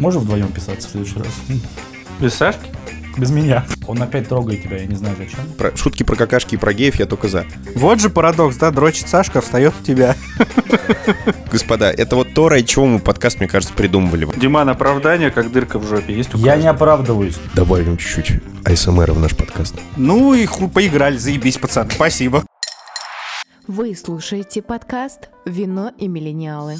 Можем вдвоем писаться в следующий раз? Без Сашки? Без меня. Он опять трогает тебя, я не знаю зачем. Про- шутки про какашки и про геев я только за. Вот же парадокс, да? Дрочит Сашка, встает у тебя. Господа, это вот то, ради чего мы подкаст, мне кажется, придумывали. Диман, оправдание, как дырка в жопе. Есть у Я не оправдываюсь. Добавим чуть-чуть АСМР в наш подкаст. Ну и хуй поиграли, заебись, пацан. Спасибо. Вы слушаете подкаст «Вино и миллениалы».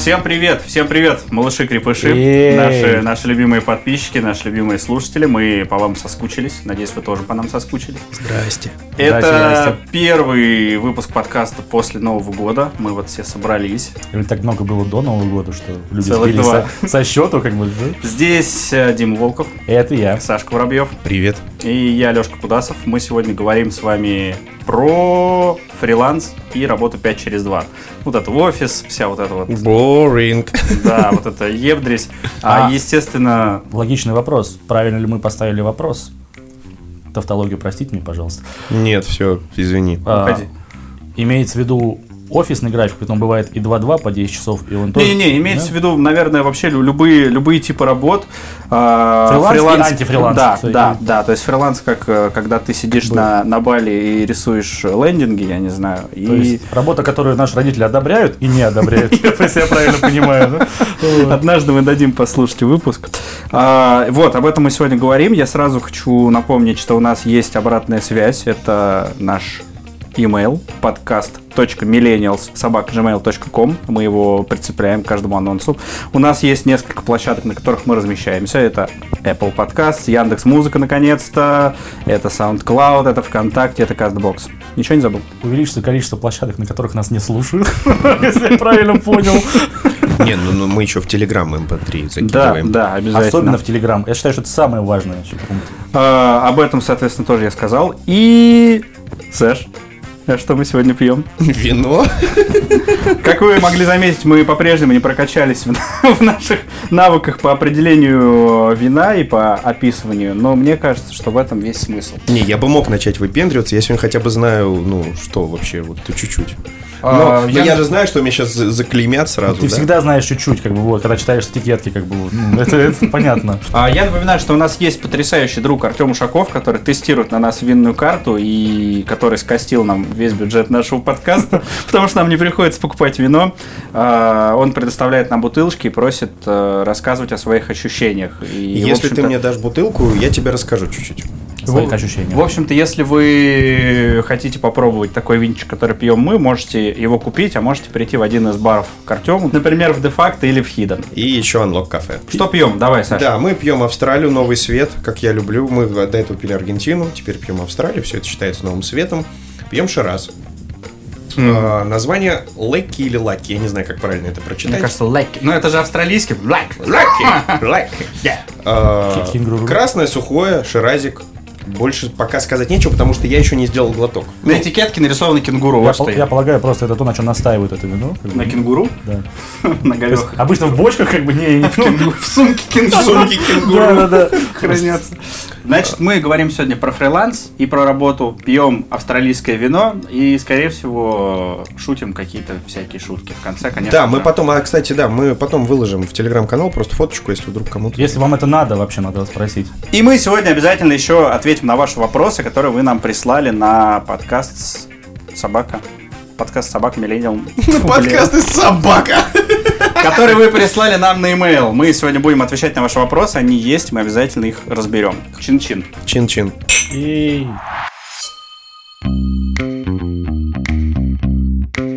Всем привет, всем привет, малыши-крепыши, Эй. наши, наши любимые подписчики, наши любимые слушатели. Мы по вам соскучились, надеюсь, вы тоже по нам соскучились. Здрасте. Это здрасте. первый выпуск подкаста после Нового года. Мы вот все собрались. Или так много было до Нового года, что люди Целых два. со, со счету, как бы. Здесь э, Дима Волков, Это я. Сашка Воробьев Привет. и я, Лешка Кудасов. Мы сегодня говорим с вами про фриланс и работу 5 через 2. Вот это офис, вся вот эта вот, Boring. да, вот это ебдрись. А, А. естественно, Логичный вопрос. Правильно ли мы поставили вопрос? Тавтологию простите мне, пожалуйста. Нет, все, извини. А, Уходи. имеется в виду офисный график, потом бывает и 2-2 по 10 часов, и он тоже... Не-не-не, имеется Да? в виду, наверное, вообще лю- любые, любые типы работ. А, Фриланс и антифриланс. Да, Кстати. да, да. То есть фриланс, как э, когда ты сидишь Был. на, на Бали и рисуешь лендинги, я не знаю. То И есть работа, которую наши родители одобряют и не одобряют, если я правильно понимаю. однажды мы дадим послушать выпуск. А, вот, об этом мы сегодня говорим. Я сразу хочу напомнить, что у нас есть обратная связь. Это наш email podcast.millennials.gmail.com Мы его прицепляем к каждому анонсу. У нас есть несколько площадок, на которых мы размещаемся. Это Apple Podcast, Яндекс Музыка, наконец-то. Это SoundCloud, это ВКонтакте, это CastBox. Ничего не забыл? Увеличится количество площадок, на которых нас не слушают, если я правильно понял. Не, ну, ну мы еще в Телеграм MP3 Да, закидываем. да, обязательно. Особенно в Телеграм. Я считаю, что это самое важное. А, об этом, соответственно, тоже я сказал. И... Саш, что мы сегодня пьем? Вино. Как вы могли заметить, мы по-прежнему не прокачались в, наших навыках по определению вина и по описыванию, но мне кажется, что в этом весь смысл. Не, я бы мог начать выпендриваться, я сегодня хотя бы знаю, ну, что вообще, вот чуть-чуть. А, Но, но я- я... же знаю, что меня сейчас заклеймят сразу, Ты да? всегда знаешь чуть-чуть, как бы, вот, когда читаешь этикетки, как бы, вот, ну, это, это понятно. А, Я напоминаю, что у нас есть потрясающий друг Артем Ушаков, который тестирует на нас винную карту и который скостил нам весь бюджет нашего подкаста, потому что нам не приходится покупать вино. А, Он предоставляет нам бутылочки и просит э, рассказывать о своих ощущениях. И, Если ты мне дашь бутылку, я тебе расскажу чуть-чуть. Своих ощущений. В общем-то, если вы хотите попробовать такой винчик, который пьем мы, можете его купить, а можете прийти в один из баров к Артему, например, в Дефакто или в Hidden. И еще Unlock кафе. Что пьем? Давай, Саша. Да, мы пьем Австралию, новый свет, как я люблю. Мы до этого пили Аргентину, теперь пьем Австралию, все это считается новым светом. Пьем Шираз. А, название Лекки или Лаки, я не знаю, как правильно это Мне прочитать. кажется, лайки. Ну, это же австралийский. Лайк. Лаки, Лаки. А, Кенгуру. Красное, сухое, Ширазик. Больше пока сказать нечего, потому что я еще не сделал глоток. На этикетке нарисовано кенгуру. Я, пол- я полагаю, просто это то, на чем настаивают это вино. как бы. На кенгуру? Да. На галёх. обычно в бочках, как бы, не... не- В сумке кенгуру. Сумки кенгуру. Да, да, да. хранятся. Значит, мы говорим сегодня про фриланс и про работу. Пьем австралийское вино и, скорее всего, шутим какие-то всякие шутки. В конце, конечно. Да, мы потом, а, кстати, да, мы потом выложим в телеграм-канал просто фоточку, если вдруг кому-то... Если вам это надо, вообще надо спросить. И мы сегодня обязательно еще ответим на ваши вопросы, которые вы нам прислали на подкаст с- собака. Подкаст собака Миллениал. Подкаст из собака! Который вы прислали нам на e-mail. Мы сегодня будем отвечать на ваши вопросы. Они есть, мы обязательно их разберем. Чин-чин. Чин-чин.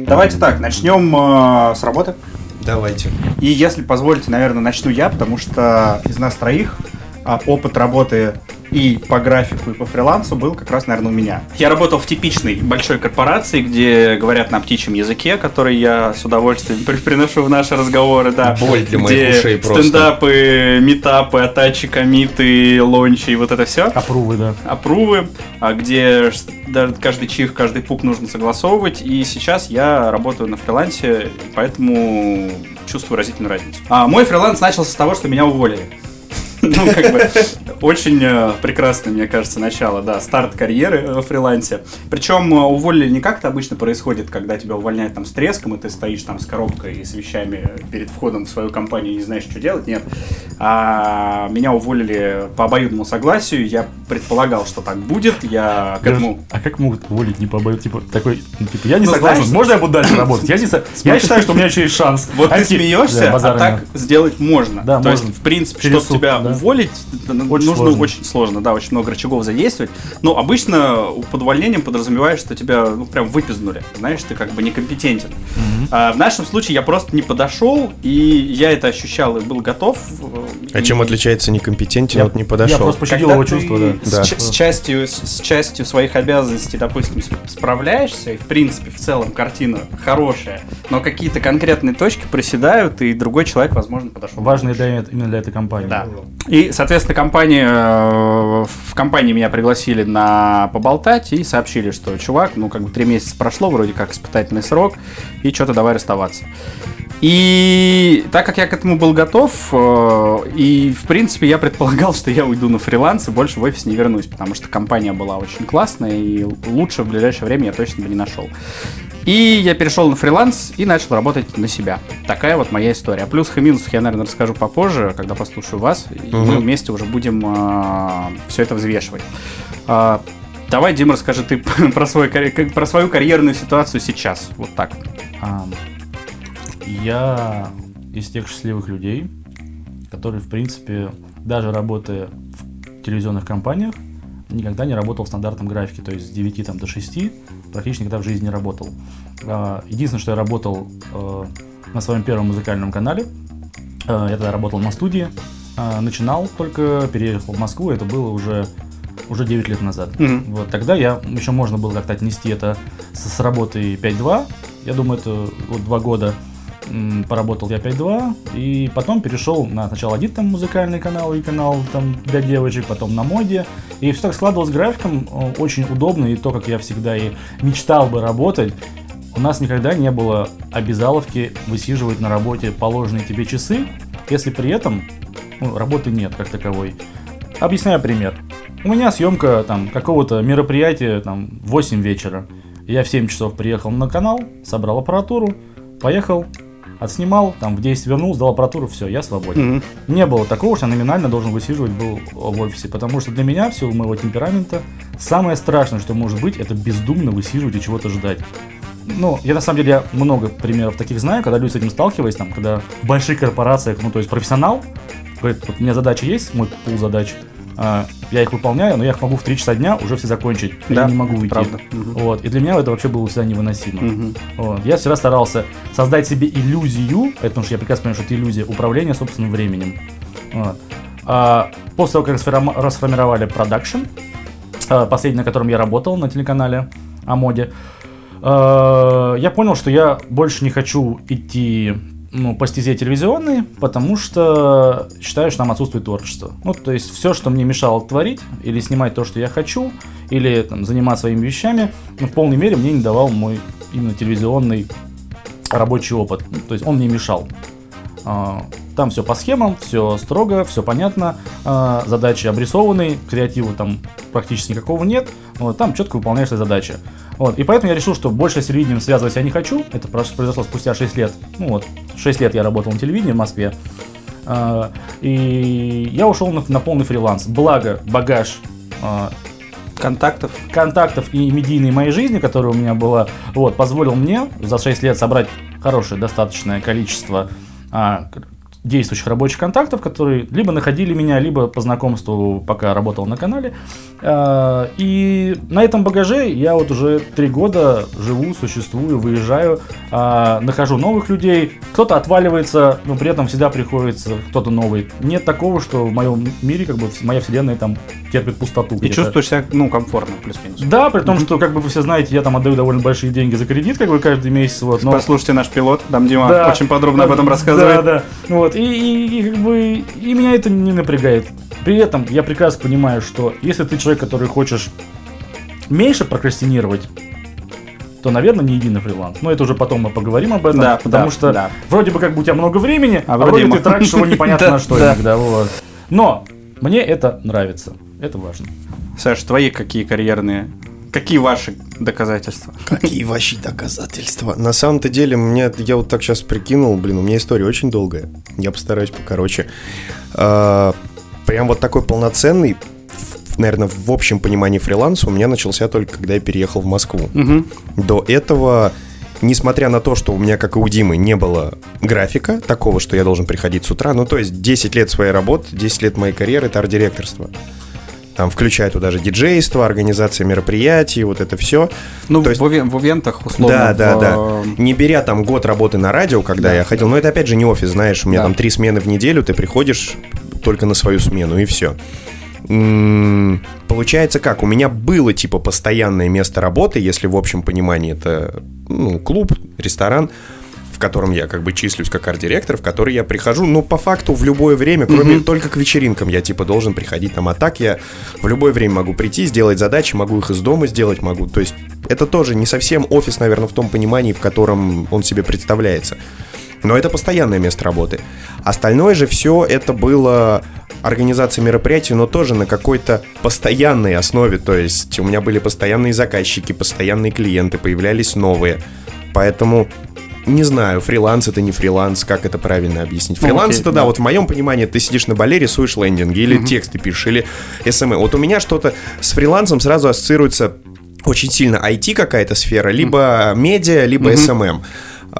Давайте так, начнем э, с работы. Давайте. И если позволите, наверное, начну я, потому что из нас троих а, опыт работы и по графику, и по фрилансу был как раз, наверное, у меня. Я работал в типичной большой корпорации, где говорят на птичьем языке, который я с удовольствием при- приношу в наши разговоры, да. Боль для моих Где ушей просто. стендапы, метапы, атачи, комиты, лончи и вот это все опрувы, да. апрувы, а где даже каждый чих, каждый пук нужно согласовывать. И сейчас я работаю на фрилансе, поэтому чувствую разительную разницу. А, мой фриланс начался с того, что меня уволили. Ну, как бы, очень э, прекрасное, мне кажется, начало, да, старт карьеры во фрилансе. Причем э, уволили не как это обычно происходит, когда тебя увольняют там с треском, и ты стоишь там с коробкой и с вещами перед входом в свою компанию и не знаешь, что делать. Нет. А меня уволили по обоюдному согласию. Я предполагал, что так будет. Я к этому... А как могут уволить не по обоюд- Типа, такой, типа, я не Ну, согласен, знаешь- можно я буду дальше работать? Я, не со- я считаю, что у меня еще есть шанс. Вот ты Пойти- смеешься, Да, а так сделать можно. Да, То можно. есть, в принципе, чтобы тебя да. Уволить, Очень нужно сложно. очень сложно, да, очень много рычагов задействовать. Но обычно под увольнением подразумеваешь, что тебя ну, прям выпизнули. Знаешь, ты как бы некомпетентен. А в нашем случае я просто не подошел, и я это ощущал и был готов. А И чем отличается некомпетентен Я- от не Я подошел? просто пощадил когда его ты чувства, да. С, Да. ч- с частью, с, с частью своих обязанностей, допустим, справляешься, и в принципе в целом картина хорошая, но какие-то конкретные точки проседают, и другой человек, возможно, подошел. Важные для, именно для этой компании. Да. И, соответственно, компания, э, в компании меня пригласили на поболтать и сообщили, что чувак, ну как бы три месяца прошло, вроде как испытательный срок, и что-то давай расставаться. И так как я к этому был готов, э, и в принципе я предполагал, что я уйду на фриланс и больше в офис не вернусь, потому что компания была очень классная, и лучше в ближайшее время я точно бы не нашел. И я перешел на фриланс и начал работать на себя. Такая вот моя история. О плюсах и минусах я, наверное, расскажу попозже, когда послушаю вас, и мы вместе уже будем все это взвешивать. А, давай, Дима, расскажи ты про, свой, про свою карьерную ситуацию сейчас. Вот так. Ам, Я из тех счастливых людей, которые, в принципе, даже работая в телевизионных компаниях, никогда не работал в стандартном графике, то есть с 9 там, до 6 практически никогда в жизни не работал. А, Единственное, что я работал э, на своем первом музыкальном канале, э, я тогда работал на студии, э, начинал только, переехал в Москву, это было уже, уже 9 лет назад. Мгм. Вот, тогда я, еще можно было как-то отнести это с, с работы 5.2, я думаю, это вот два года поработал я 5.2, и потом перешел на сначала один там музыкальный канал и канал там для девочек, потом на моде, и все так складывалось графиком, очень удобно, и то, как я всегда и мечтал бы работать, у нас никогда не было обязаловки высиживать на работе положенные тебе часы, если при этом ну, работы нет как таковой. Объясняю пример. У меня съемка там какого-то мероприятия там в 8 вечера. Я в 7 часов приехал на канал, собрал аппаратуру, поехал, отснимал, там в 10 вернул, сдал аппаратуру, все, я свободен. Мгм. Не было такого, что я номинально должен высиживать был в офисе, потому что для меня, в силу моего темперамента, самое страшное, что может быть, это бездумно высиживать и чего-то ждать. Ну, я на самом деле я много примеров таких знаю, когда люди с этим сталкивались, там, когда в больших корпорациях, ну, то есть профессионал, говорит, вот у меня задача есть, мой пул задач, я их выполняю, но я их могу в 3 часа дня уже все закончить, Да, я не могу уйти. правда. Вот, и для меня это вообще было всегда невыносимо. Мгм. Вот. Я всегда старался создать себе иллюзию, потому что я прекрасно понимаю, что это иллюзия управления собственным временем. Вот. А после того, как расформи- расформировали продакшн, а, последний, на котором я работал на телеканале о моде, а, я понял, что я больше не хочу идти ну, по стезе телевизионной, потому что считаю, что там отсутствует творчество. Ну, то есть все, что мне мешало творить, или снимать то, что я хочу, или там, заниматься своими вещами, ну, в полной мере мне не давал мой именно телевизионный рабочий опыт. Ну, То есть он мне мешал. А, Там все по схемам, все строго, все понятно, а, задачи обрисованы, креатива там практически никакого нет, там четко выполняешь свои задачи. Вот, и поэтому я решил, что больше с телевидением связывать я не хочу, это произошло спустя 6 лет, ну вот, 6 лет я работал на телевидении в Москве, А, и я ушел на, на полный фриланс. Благо, багаж а, Контактов. контактов и медийной моей жизни, которая у меня была, вот, позволил мне за 6 лет собрать хорошее достаточное количество а, действующих рабочих контактов, которые либо находили меня, либо по знакомству, пока работал на канале. А, и на этом багаже я вот уже три года живу, существую, выезжаю, а, нахожу новых людей. Кто-то отваливается, но при этом всегда приходится кто-то новый. Нет такого, что в моем мире, как бы, моя вселенная там терпит пустоту. И чувствуешь себя, ну, комфортно, плюс-минус. Да, при том, что, как бы вы все знаете, я там отдаю довольно большие деньги за кредит, как бы каждый месяц. Вот, но... Послушайте наш пилот, там Дима Да. очень подробно об этом Да, рассказывает. Да, да. Вот, и, и- и как бы и меня это не напрягает. При этом я прекрасно понимаю, что если ты человек, который хочешь меньше прокрастинировать, то, наверное, не иди на фриланс. Но это уже потом мы поговорим об этом. Да, потому да, что да. вроде бы как бы у тебя много времени, А а, вроде вроде ма- ты тратишь его непонятно на что да. иногда. Вот. Но Мне это нравится. Это важно. Саш, твои какие карьерные, какие ваши доказательства? Какие вообще доказательства? На самом-то деле, мне, я вот так сейчас прикинул, блин, у меня история очень долгая. Я постараюсь покороче. А, прям вот такой полноценный, наверное, в общем понимании фриланс у меня начался только когда я переехал в Москву. Угу. До этого, несмотря на то, что у меня, как и у Димы, не было графика такого, что я должен приходить с утра, ну, то есть 10 лет своей работы, 10 лет моей карьеры — это арт-директорство. Там включая туда же диджейство, организация мероприятий, вот это все. Ну, То есть- в, в ивентах, условно. Да, да, в, да. э, Не беря там год работы на радио, когда Да, я ходил, но это опять же не офис, знаешь, у меня Да. там три смены в неделю, ты приходишь только на свою смену и все. Получается как? У меня было типа постоянное место работы, если в общем понимании это ну, клуб, ресторан, в котором я как бы числюсь как арт-директор, в который я прихожу, ну, по факту в любое время, кроме только к вечеринкам я типа должен приходить там, а так я в любое время могу прийти, сделать задачи, могу их из дома сделать, могу, то есть это тоже не совсем офис, наверное, в том понимании, в котором он себе представляется. Но это постоянное место работы. Остальное же все это было организация мероприятий, но тоже на какой-то постоянной основе. То есть у меня были постоянные заказчики, постоянные клиенты, появлялись новые. Поэтому не знаю, фриланс это не фриланс, как это правильно объяснить. Ну, Фриланс окей, это, да, да. вот в моем понимании, ты сидишь на бале, рисуешь лендинги, или тексты пишешь, или SMM. Вот у меня что-то с фрилансом сразу ассоциируется очень сильно IT какая-то сфера, либо медиа, либо SMM.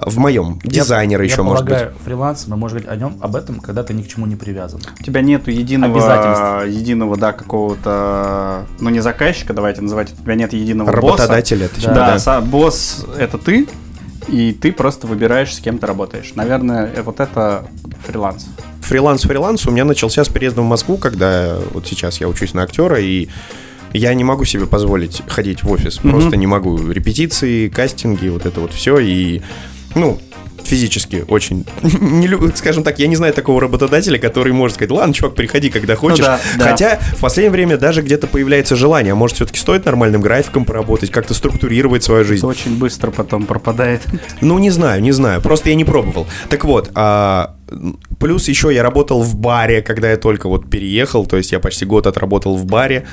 В моем. Дизайнера Я- еще, я может быть. полагаю, фриланс, мы можем говорить о нем, об этом, когда ты ни к чему не привязан. У тебя нету единого, Обязательств. единого, да, какого-то, ну не заказчика, давайте называть, у тебя нет единого Работодатель это босса. Да, да. са- босс это ты, и ты просто выбираешь, с кем ты работаешь. Наверное, э, вот это фриланс. фриланс фриланс у меня начался с переездом в Москву, когда вот сейчас я учусь на актера, и я не могу себе позволить ходить в офис. Просто не могу. Репетиции, кастинги, вот это вот все. И, ну, физически очень не лю- скажем так, я не знаю такого работодателя, который может сказать, ладно, чувак, приходи, когда хочешь. да, да. Хотя в последнее время даже где-то появляется желание, а может все-таки стоит нормальным графиком поработать, как-то структурировать свою жизнь. Это очень быстро потом пропадает. Ну, не знаю, не знаю. Просто я не пробовал. Так вот, а, плюс еще я работал в баре, когда я только вот переехал. То есть я почти год отработал в баре.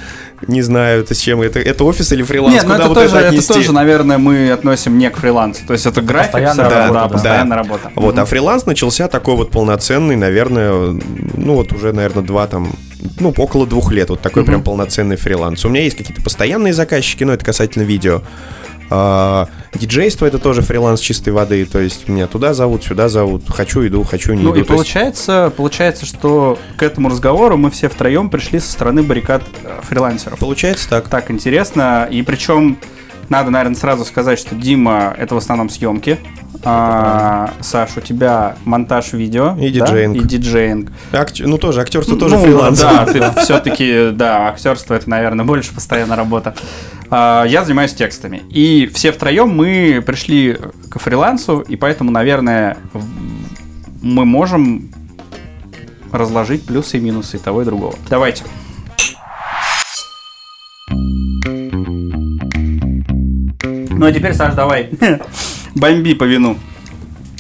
Не знаю, это с чем. Это, это офис или фриланс? Нет, ну Куда это вот тоже, это отнести? тоже, наверное, мы относим не к фрилансу. То есть это график, Постоянная равно, работа, да, да. постоянная работа. Вот, а фриланс начался такой вот полноценный, наверное, ну вот уже, наверное, два там, ну, около двух лет. Вот такой прям полноценный фриланс. У меня есть какие-то постоянные заказчики, но это касательно видео. А, диджейство это тоже фриланс чистой воды, то есть меня туда зовут, сюда зовут, хочу иду, хочу не Ну иду. и То есть- получается, получается, что к этому разговору мы все втроем пришли со стороны баррикад э, фрилансеров. Получается так. Так интересно, и причем надо, наверное, сразу сказать, что Дима это в основном съемки. А, Саш, у тебя монтаж видео И да? диджеинг. и диджеинг. Актер- ну тоже, актерство тоже Ну, фриланс. Да, ты все-таки, да, актерство это, наверное, больше постоянная работа. А, Я занимаюсь текстами. И все втроем мы пришли к фрилансу, и поэтому, наверное, мы можем разложить плюсы и минусы и того и другого. Давайте. Ну а теперь, Саш, давай. Бомби по вину.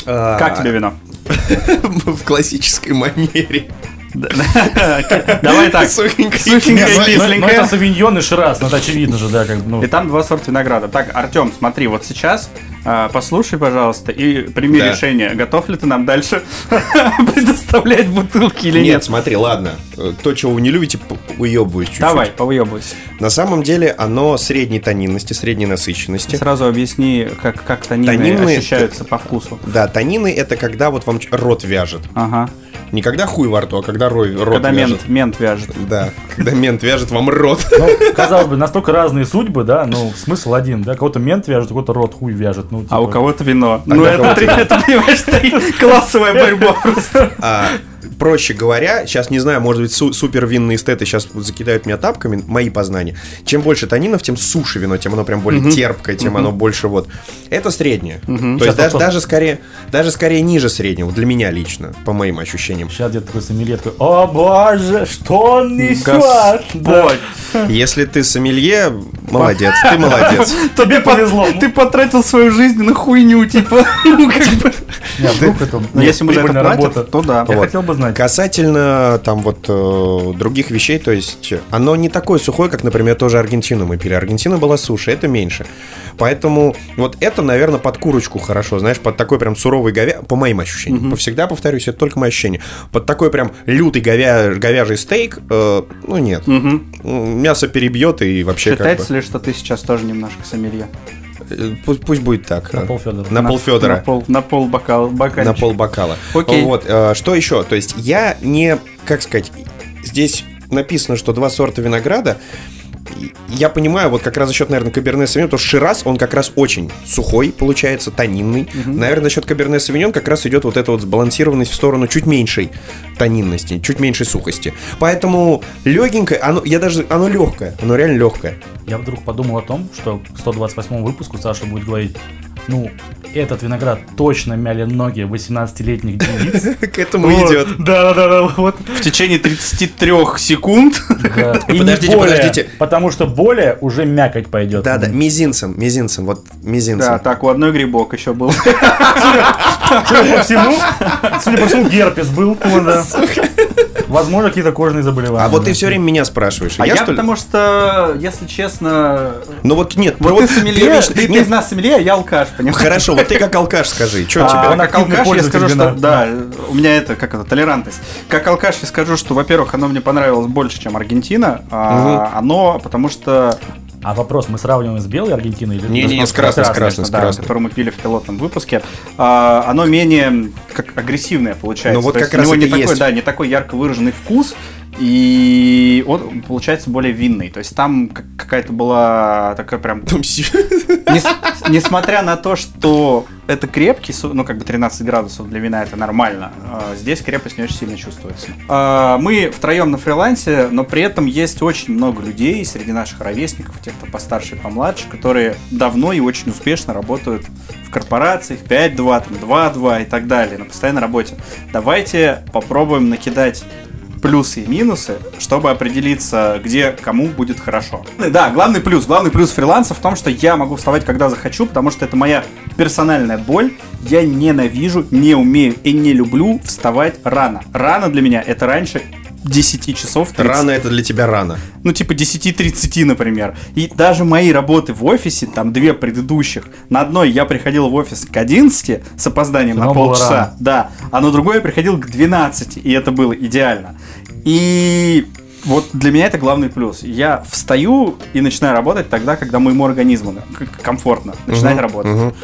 А, Как тебе вино? В классической манере. Давай так. Ну, кисленькое. это савиньон и шираз, ну это очевидно же, да, как бы, ну. И там два сорта винограда. Так, Артем, смотри, вот сейчас послушай, пожалуйста, и прими Да. решение, готов ли ты нам дальше предоставлять бутылки или Нет, нет. смотри, ладно. То, чего вы не любите, уебываюсь чуть-чуть. Давай, повыебывайся. На самом деле оно средней тонинности, средней насыщенности. Сразу объясни, как, как танины, Танины- ощущаются по вкусу. Да, танины это когда вот вам рот вяжет. Ага. Не когда хуй во рту, а когда рой, рот Когда вяжет. мент, мент вяжет. Да, когда мент вяжет вам рот. Ну, казалось бы, настолько разные судьбы, да, но смысл один, да, кого-то мент вяжет, у кого-то рот хуй вяжет, ну, А у типа, кого-то вино. ну, у это, кого-то три- вино. это, понимаешь, три- классовая борьба просто. Проще говоря, сейчас не знаю, может быть, су- супер винные эстеты сейчас закидают меня тапками, мои познания. Чем больше танинов, тем суше вино, тем оно прям более терпкое, тем оно больше вот. Это среднее. То Сейчас есть даже, даже скорее, даже скорее ниже среднего для меня лично, по моим ощущениям. Сейчас где-то такой сомелье такой, о боже, что он несет? Да. Господь. Если ты сомелье, молодец, ты молодец. Тебе повезло. Ты потратил свою жизнь на хуйню, типа. Ну, как бы. Ну, если мы за это работа. то да. Я хотел бы знать. знать. Касательно там вот э, других вещей, то есть оно не такое сухое, как, например, тоже Аргентину мы пили. Аргентина была суше, это меньше. Поэтому вот это, наверное, под курочку хорошо, знаешь, под такой прям суровый говя... по моим ощущениям. Всегда повторюсь, это только мои ощущения. Под такой прям лютый говя... говяжий стейк, э, ну нет. М, Мясо перебьет и вообще как бы... Считается ли, что ты сейчас тоже немножко сомелье? Пусть, пусть будет так. На полфёдора. На полфедора. На пол, на пол бокала, бокальчик. На пол бокала. Окей. Вот, э, что еще? То есть я не, как сказать, здесь написано, что два сорта винограда. Я понимаю, вот как раз за счет, наверное, Каберне Савиньон, потому что Шираз, он как раз очень сухой, получается, тонинный. Наверное, за счет Каберне Савиньон как раз идет вот эта вот сбалансированность в сторону чуть меньшей тонинности, чуть меньшей сухости. Поэтому легенькое, оно, я даже, оно легкое, оно реально легкое. Я вдруг подумал о том, что к 128 выпуску Саша будет говорить, ну, этот виноград точно мяли ноги 18-летних девиц. К этому Вот. идет. Да-да-да, вот. В течение 33 секунд. Да. И Подождите, более, подождите. Потому что более уже мякоть пойдет. Да, да, мизинцем, мизинцем, вот мизинцем. Да, так, у одной грибок еще был. Судя по всему, судя по всему, герпес был. да. Возможно, какие-то кожные заболевания. А вот ты да. все время меня спрашиваешь. А я что ли? потому что, если честно, Ну вот нет, вот про- ты ты ты из нас сомелье, а я алкаш, понимаешь? Хорошо, вот ты как алкаш скажи, что А, тебе? он как алкаш я скажу, что да, у меня это как это толерантность. Как алкаш я скажу, что, во-первых, оно мне понравилось больше, чем Аргентина. а, Оно, потому что А вопрос, мы сравниваем с белой Аргентиной или Не-не, просто с красной, с красной? красной, с да, красной. которое мы пили в пилотном выпуске, а, оно менее как агрессивное получается. Ну вот То есть как раз у него это не такой, есть. да, не такой ярко выраженный вкус, и он получается более винный. То есть там как- какая-то была такая прям Нес- несмотря на то, что это крепкий, ну как бы 13 градусов для вина это нормально, а, здесь крепость не очень сильно чувствуется. А, Мы втроем на фрилансе, но при этом есть очень много людей среди наших ровесников, тех, кто постарше и помладше, которые давно и очень успешно работают в корпорациях 5-2, там 2-2 и так далее, на постоянной работе. Давайте попробуем накидать плюсы и минусы, чтобы определиться, где кому будет хорошо. Да, главный плюс, главный плюс фриланса в том, что я могу вставать, когда захочу, потому что это моя персональная боль. Я ненавижу, не умею и не люблю вставать рано. Рано для меня это раньше 10 часов 30 Рано это для тебя рано. ну, типа 10-30, например. И даже мои работы в офисе, там две предыдущих, на одной я приходил в офис к 11 с опозданием Всё на полчаса, рано. да, а на другой я приходил к 12, и это было идеально. И вот для меня это главный плюс. Я встаю и начинаю работать тогда, когда моему организму комфортно начинает Мгм, работать. мгм.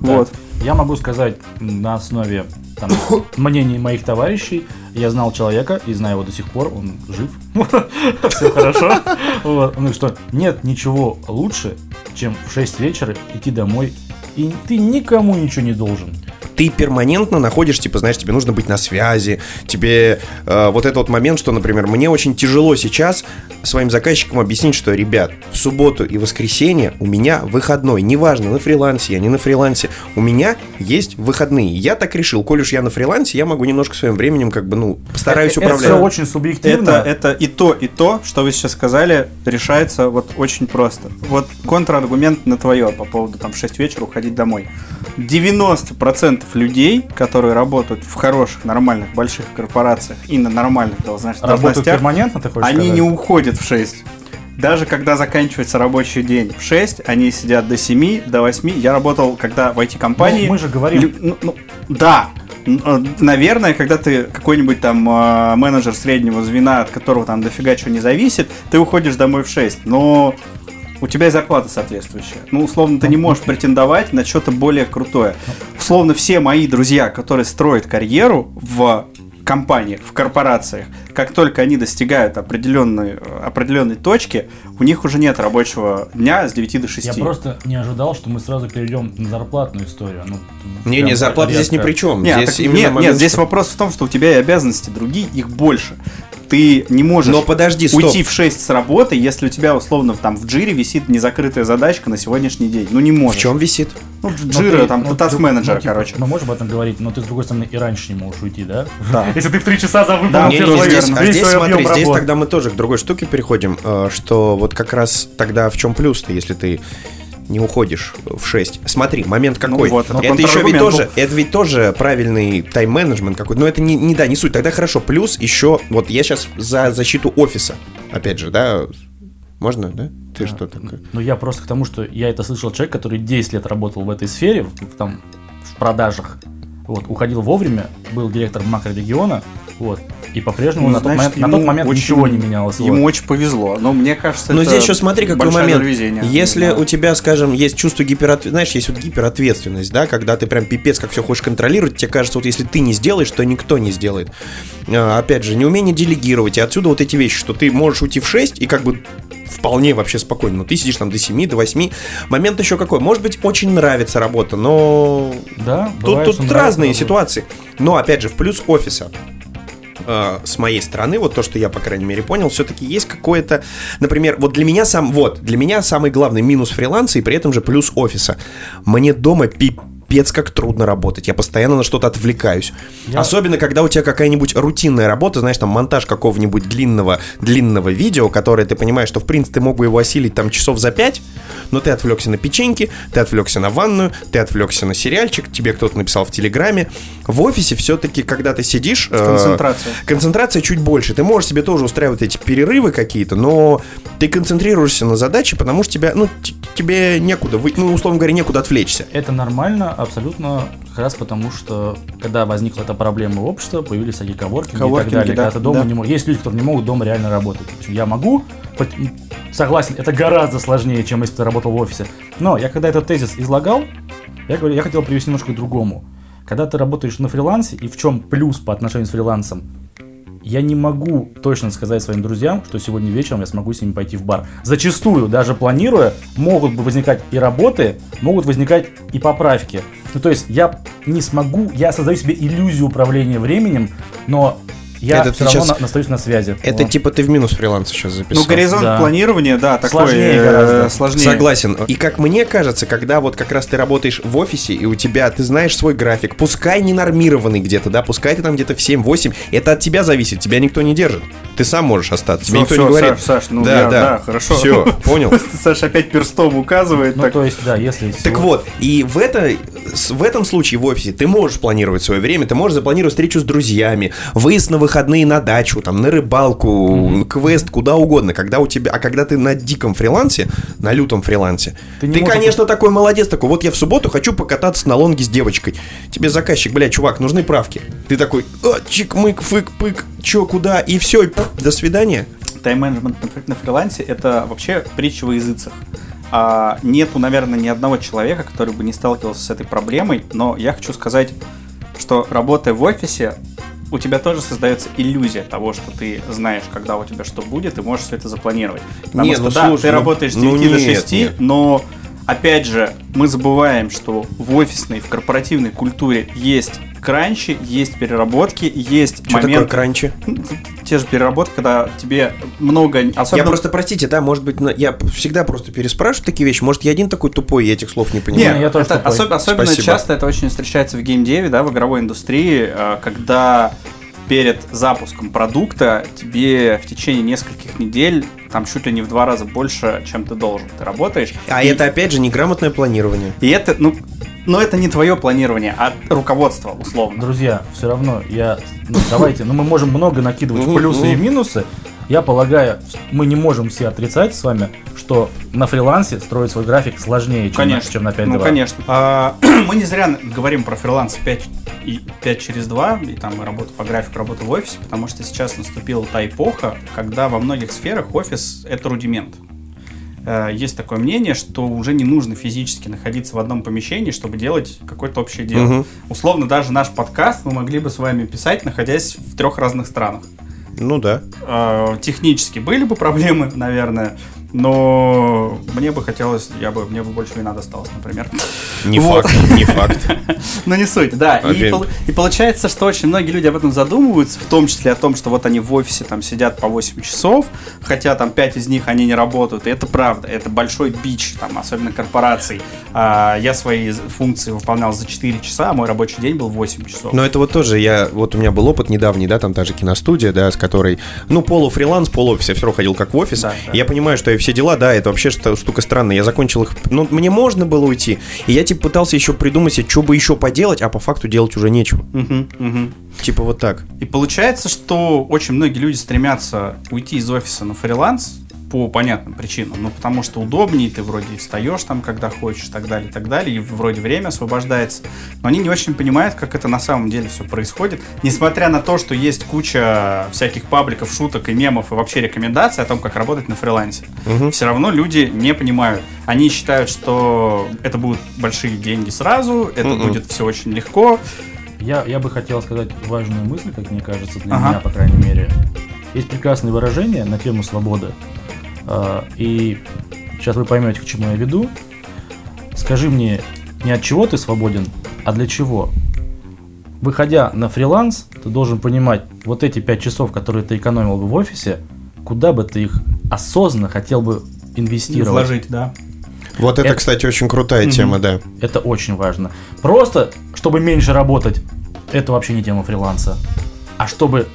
Вот. Я могу сказать на основе там, мнений моих товарищей. Я знал человека и знаю его до сих пор, он жив. Все хорошо. Ну что, нет ничего лучше, чем в 6 вечера идти домой, и ты никому ничего не должен. Ты перманентно находишь, типа, знаешь, тебе нужно быть на связи, тебе э, вот этот вот момент, что, например, мне очень тяжело сейчас своим заказчикам объяснить, что, ребят, в субботу и воскресенье у меня выходной, неважно, на фрилансе я, не на фрилансе, у меня есть выходные. Я так решил, коль уж я на фрилансе, я могу немножко своим временем, как бы, ну, постараюсь Это управлять. все очень субъективно. Это, это и то, и то, что вы сейчас сказали, решается вот очень просто. Вот контраргумент на твое по поводу там в 6 вечера уходить домой. 90% людей, которые работают в хороших, нормальных, больших корпорациях и на нормальных должностях, Работают перманентно, ты хочешь они сказать? не уходят в 6. Даже когда заканчивается рабочий день в 6, они сидят до 7, до 8. Я работал, когда в IT-компании... Ну, мы же говорим- Лю- ну, ну, да. Э, Наверное, когда ты какой-нибудь там э, менеджер среднего звена, от которого там дофига чего не зависит, ты уходишь домой в 6. Но у тебя и зарплата соответствующая. Ну, условно, ты не можешь претендовать на что-то более крутое. Условно, все мои друзья, которые строят карьеру в компаниях, в корпорациях, как только они достигают определенной, определенной точки, у них уже нет рабочего дня с 9 до 6. Я просто не ожидал, что мы сразу перейдем на зарплатную историю. Ну, Не-не, прям зарплата здесь ни резко. при чем. Нет, здесь так- нет, момент, нет, здесь вопрос в том, что у тебя и обязанности другие, их больше. Ты не можешь Но подожди, стоп. уйти в 6 с работы, если у тебя условно там в джире висит незакрытая задачка на сегодняшний день. Ну не В можешь. чем висит? Ну, Ну, джира, ты- там, ну, ты- менеджер, ну, типа, короче. Мы можем об этом говорить, но ты, с другой стороны, и раньше не можешь уйти, да? Да. Если ты в три часа за Да, выполнил не, все не, свои- здесь- а здесь смотри, здесь работы. тогда мы тоже к другой штуке переходим, э, что вот как раз тогда в чем плюс-то, если ты не уходишь в 6. Смотри, момент Ну какой. вот, это это еще ведь тоже, это ведь тоже правильный тайм-менеджмент какой-то. Но это не, не, да, не суть. Тогда хорошо. Плюс еще, вот я сейчас за защиту офиса. Опять же, да, можно, да? Ты что такое? Ну, я просто к тому, что я это слышал человек, который 10 лет работал в этой сфере, в, там, в продажах. Вот, уходил вовремя, был директором макрорегиона, вот, и по-прежнему Ну, на, тот момент, на тот момент очень- ничего не менялось. Ему вот. очень повезло. Но мне кажется, Но это здесь еще смотри, какой момент. доля везения. Если Да. у тебя, скажем, есть чувство гиперответственности, знаешь, есть вот гиперответственность, да, когда ты прям пипец как все хочешь контролировать, тебе кажется, вот если ты не сделаешь, то никто не сделает. А, опять же, неумение делегировать, и отсюда вот эти вещи, что ты можешь уйти в 6 и как бы вполне вообще спокойно, но ты сидишь там до 7, до 8. Момент еще какой? Может быть, очень нравится работа, но Да, Тут, бывает, тут разные работать. ситуации. Но, опять же, в плюс офиса. Э, С моей стороны, вот то, что я, по крайней мере, понял, все-таки есть какое-то, например, вот для меня сам, вот, для меня самый главный минус фриланса и при этом же плюс офиса. Мне дома пипец как трудно работать, я постоянно на что-то отвлекаюсь. Я- Особенно, когда у тебя какая-нибудь рутинная работа, знаешь, там монтаж какого-нибудь длинного, длинного видео, которое ты понимаешь, что, в принципе, ты мог бы его осилить там часов за пять, но ты отвлекся на печеньки, ты отвлекся на ванную, ты отвлекся на сериальчик, тебе кто-то написал в Телеграме. В офисе все-таки, когда ты сидишь... э, Концентрация. концентрация чуть больше. Ты можешь себе тоже устраивать эти перерывы какие-то, но ты концентрируешься на задаче, потому что тебя, ну, тебе некуда, вы, ну, условно говоря, некуда отвлечься. Это нормально, абсолютно, как раз потому, что когда возникла эта проблема в обществе, появились всякие коворкинги, и так далее. да, когда ты дома да. не можешь. Есть люди, которые не могут дома реально работать. Я могу, согласен, это гораздо сложнее, чем если ты работал в офисе. Но я когда этот тезис излагал, я говорю, я хотел привести немножко к другому. Когда ты работаешь на фрилансе, и в чем плюс по отношению с фрилансом, я не могу точно сказать своим друзьям, что сегодня вечером я смогу с ними пойти в бар. Зачастую, даже планируя, могут возникать и работы, могут возникать и поправки. Ну, то есть я не смогу, я создаю себе иллюзию управления временем, но я Это все ты равно на- остаюсь на связи. Это Вот. типа ты в минус фриланса сейчас записал. Ну, горизонт Да. планирования, да, такой Сложнее э, гораздо. сложнее. Согласен. И как мне кажется, когда вот как раз ты работаешь в офисе, и у тебя, ты знаешь свой график, пускай не нормированный где-то, да, пускай ты там где-то в 7-8, это от тебя зависит, тебя никто не держит. Ты сам можешь остаться, тебе Всё, никто всё, не говорит. Саш, Саш, ну да, я- да, да, хорошо. Все, понял. Саша опять перстом указывает. Ну, так. то есть, да, если... Так сегодня- вот, и в, это, в этом случае в офисе ты можешь планировать свое время, ты можешь запланировать встречу с друзьями, выезд на выходные на дачу, там, на рыбалку, квест, куда угодно. Когда у тебя, а когда ты на диком фрилансе, на лютом фрилансе, Ты ты, можешь конечно, такой молодец, такой, вот я в субботу хочу покататься на лонге с девочкой. Тебе заказчик, бля, чувак, нужны правки. Ты такой, а, чик-мык, фык-пык, чё, куда, и все, и до свидания. Тайм-менеджмент на, фри- на фрилансе это вообще притча во языцах. А, нету, наверное, ни одного человека, который бы не сталкивался с этой проблемой, но я хочу сказать, что работая в офисе, у тебя тоже создается иллюзия того, что ты знаешь, когда у тебя что будет, и можешь все это запланировать. Потому Не, что ну да, слушай, ты ну- работаешь с ну 9 до нет, 6, нет. но опять же, мы забываем, что в офисной, в корпоративной культуре есть кранчи, есть переработки, есть Что такое моменты, кранчи? те же переработки, когда тебе много... Особенно... Я просто, простите, да, может быть, я всегда просто переспрашиваю такие вещи. Может, я один такой тупой, и этих слов не понимаю. Нет, я тоже это особ- особенно Спасибо. часто это очень встречается в геймдеве, да, в игровой индустрии, э, когда перед запуском продукта тебе в течение нескольких недель там чуть ли не в два раза больше, чем ты должен. Ты работаешь. А и, это, опять же, неграмотное планирование. И это, ну, но это не твое планирование, а руководство, условно. Друзья, все равно я... Ну, давайте, ну мы можем много накидывать плюсы и минусы. Я полагаю, мы не можем все отрицать с вами, что на фрилансе строить свой график сложнее, чем, Конечно. на, чем на 5 Ну, конечно. А, мы не зря говорим про фриланс 5, и 5 через 2, и там и работу по графику, работу в офисе, потому что сейчас наступила та эпоха, когда во многих сферах офис — это рудимент. Э, Есть такое мнение, что уже не нужно физически находиться в одном помещении, чтобы делать какое-то общее дело. Мгм. Условно, даже наш подкаст мы могли бы с вами писать, находясь в трех разных странах. Ну да. Э, Технически были бы проблемы, наверное, но мне бы хотелось, я бы, мне бы больше вина досталось, например. Не Вот. факт, не факт. Но не суть, да. И, пол- и получается, что очень многие люди об этом задумываются, в том числе о том, что вот они в офисе там сидят по 8 часов, хотя там 5 из них они не работают. И это правда, это большой бич, там, особенно корпораций. А, я свои функции выполнял за 4 часа, а мой рабочий день был 8 часов. Но это вот тоже, я, вот у меня был опыт недавний, да, там та же киностудия, да, с которой, ну, полуфриланс, полуофис, я все равно ходил как в офис. Да, да. Я понимаю, что я и все дела, да, это вообще что- штука странная. Я закончил их, ну, мне можно было уйти, и я, типа, пытался еще придумать себе, что бы еще поделать, а по факту делать уже нечего. Мгм, мгм. Типа вот так. И получается, что очень многие люди стремятся уйти из офиса на фриланс по понятным причинам. Ну, потому что удобнее, ты вроде встаешь там, когда хочешь, и так далее, и так далее, и вроде время освобождается. Но они не очень понимают, как это на самом деле все происходит. Несмотря на то, что есть куча всяких пабликов, шуток и мемов, и вообще рекомендаций о том, как работать на фрилансе. Мгм. Все равно люди не понимают. Они считают, что это будут большие деньги сразу, это Мгм. будет все очень легко. Я, я бы хотел сказать важную мысль, как мне кажется, для Ага. меня, по крайней мере. Есть прекрасные выражения на тему свободы. А, И сейчас вы поймете, к чему я веду. Скажи мне, не от чего ты свободен, а для чего? Выходя на фриланс, ты должен понимать, вот эти пять часов, которые ты экономил бы в офисе, куда бы ты их осознанно хотел бы инвестировать. Вложить, да. Вот это, Это- кстати, очень крутая Мгм. тема, да. Это очень важно. Просто, чтобы меньше работать, это вообще не тема фриланса. А чтобы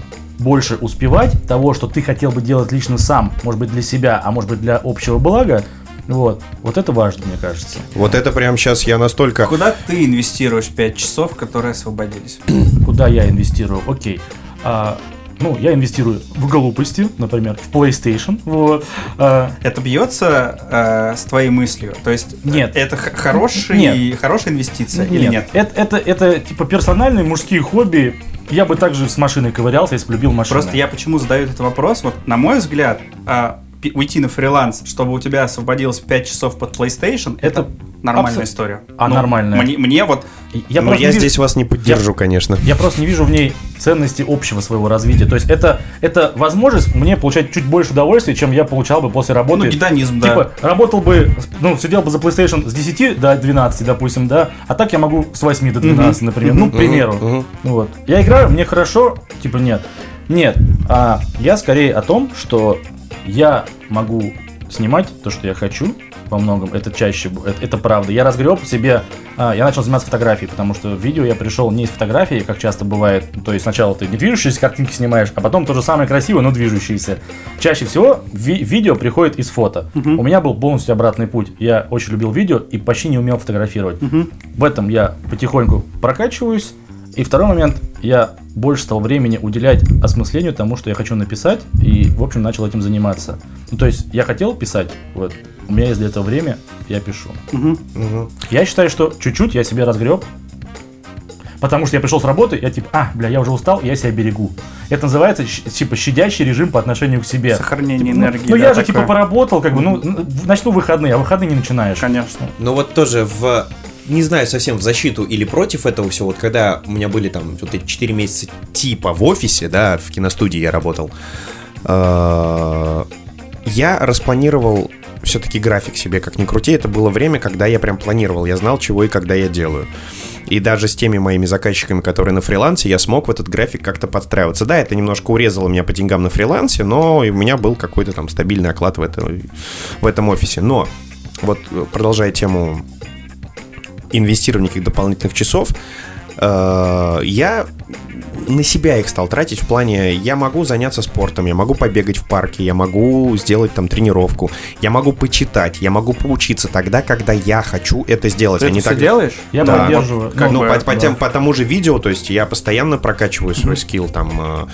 больше успевать того, что ты хотел бы делать лично сам, может быть для себя, а может быть для общего блага, вот, вот это важно, мне кажется. Вот это прям сейчас я настолько... Куда ты инвестируешь 5 часов, которые освободились? Куда я инвестирую? Окей. А, ну, я инвестирую в глупости, например, в PlayStation. Вот. А, Это бьется э, с твоей мыслью? То есть э, Нет. это х- хороший, Нет. хорошая инвестиция или нет? Это, это, это типа персональные мужские хобби. Я бы также с машиной ковырялся, если бы любил машины. Просто я почему задаю этот вопрос? Вот, на мой взгляд, а, уйти на фриланс, чтобы у тебя освободилось 5 часов под PlayStation, это, Это нормальная абсо- история. А, нормальная. Мне, мне вот Я Ну, я вижу- здесь вас не поддержу, конечно. Я просто не вижу в ней ценности общего своего развития. То есть это, это возможность мне получать чуть больше удовольствия, чем я получал бы после работы. ну, гедонизм, да. Типа, работал бы, ну, сидел бы за PlayStation с 10 до 12, допустим, да, а так я могу с 8 до 12, например, ну, к примеру. мгм. Вот. Я играю, мне хорошо, типа, нет. Нет, а я скорее о том, что я могу снимать то, что я хочу, во многом, это чаще, это, это правда. Я разгреб себе, а, я начал заниматься фотографией, потому что в видео я пришел не из фотографии, как часто бывает, то есть сначала ты не движущиеся картинки снимаешь, а потом то же самое красивое, но движущиеся. Чаще всего ви- видео приходит из фото. У меня был полностью обратный путь. Я очень любил видео и почти не умел фотографировать. В этом я потихоньку прокачиваюсь. И второй момент, я больше стал времени уделять осмыслению тому, что я хочу написать, и, в общем, начал этим заниматься. Ну, то есть, я хотел писать, вот, у меня есть для этого время, я пишу. Мгм. Мгм. Я считаю, что чуть-чуть я себе разгреб, потому что я пришел с работы, я типа, а, бля, я уже устал, я себя берегу. Это называется, типа, щадящий режим по отношению к себе. Сохранение Типа, ну, энергии. Ну, да, я же, такое. типа, поработал, как бы, ну, начну выходные, а выходные не начинаешь. Конечно. Ну вот тоже в не знаю совсем в защиту или против этого всего, вот когда у меня были там вот эти 4 месяца типа в офисе, да, в киностудии я работал, э, я распланировал все-таки график себе, как ни крути, это было время, когда я прям планировал, я знал, чего и когда я делаю. И даже с теми моими заказчиками, которые на фрилансе, я смог в этот график как-то подстраиваться. Да, это немножко урезало меня по деньгам на фрилансе, но у меня был какой-то там стабильный оклад в, это, в этом офисе. Но вот э, продолжая тему инвестирования каких дополнительных часов, я на себя их стал тратить в плане, я могу заняться спортом, я могу побегать в парке, я могу сделать там тренировку, я могу почитать, я могу поучиться тогда, когда я хочу это сделать. Ты а не это всё так- делаешь? Я Да. поддерживаю. Как ну, бы, по, по да. тем- по тому же видео, то есть я постоянно прокачиваю свой скилл, там, э,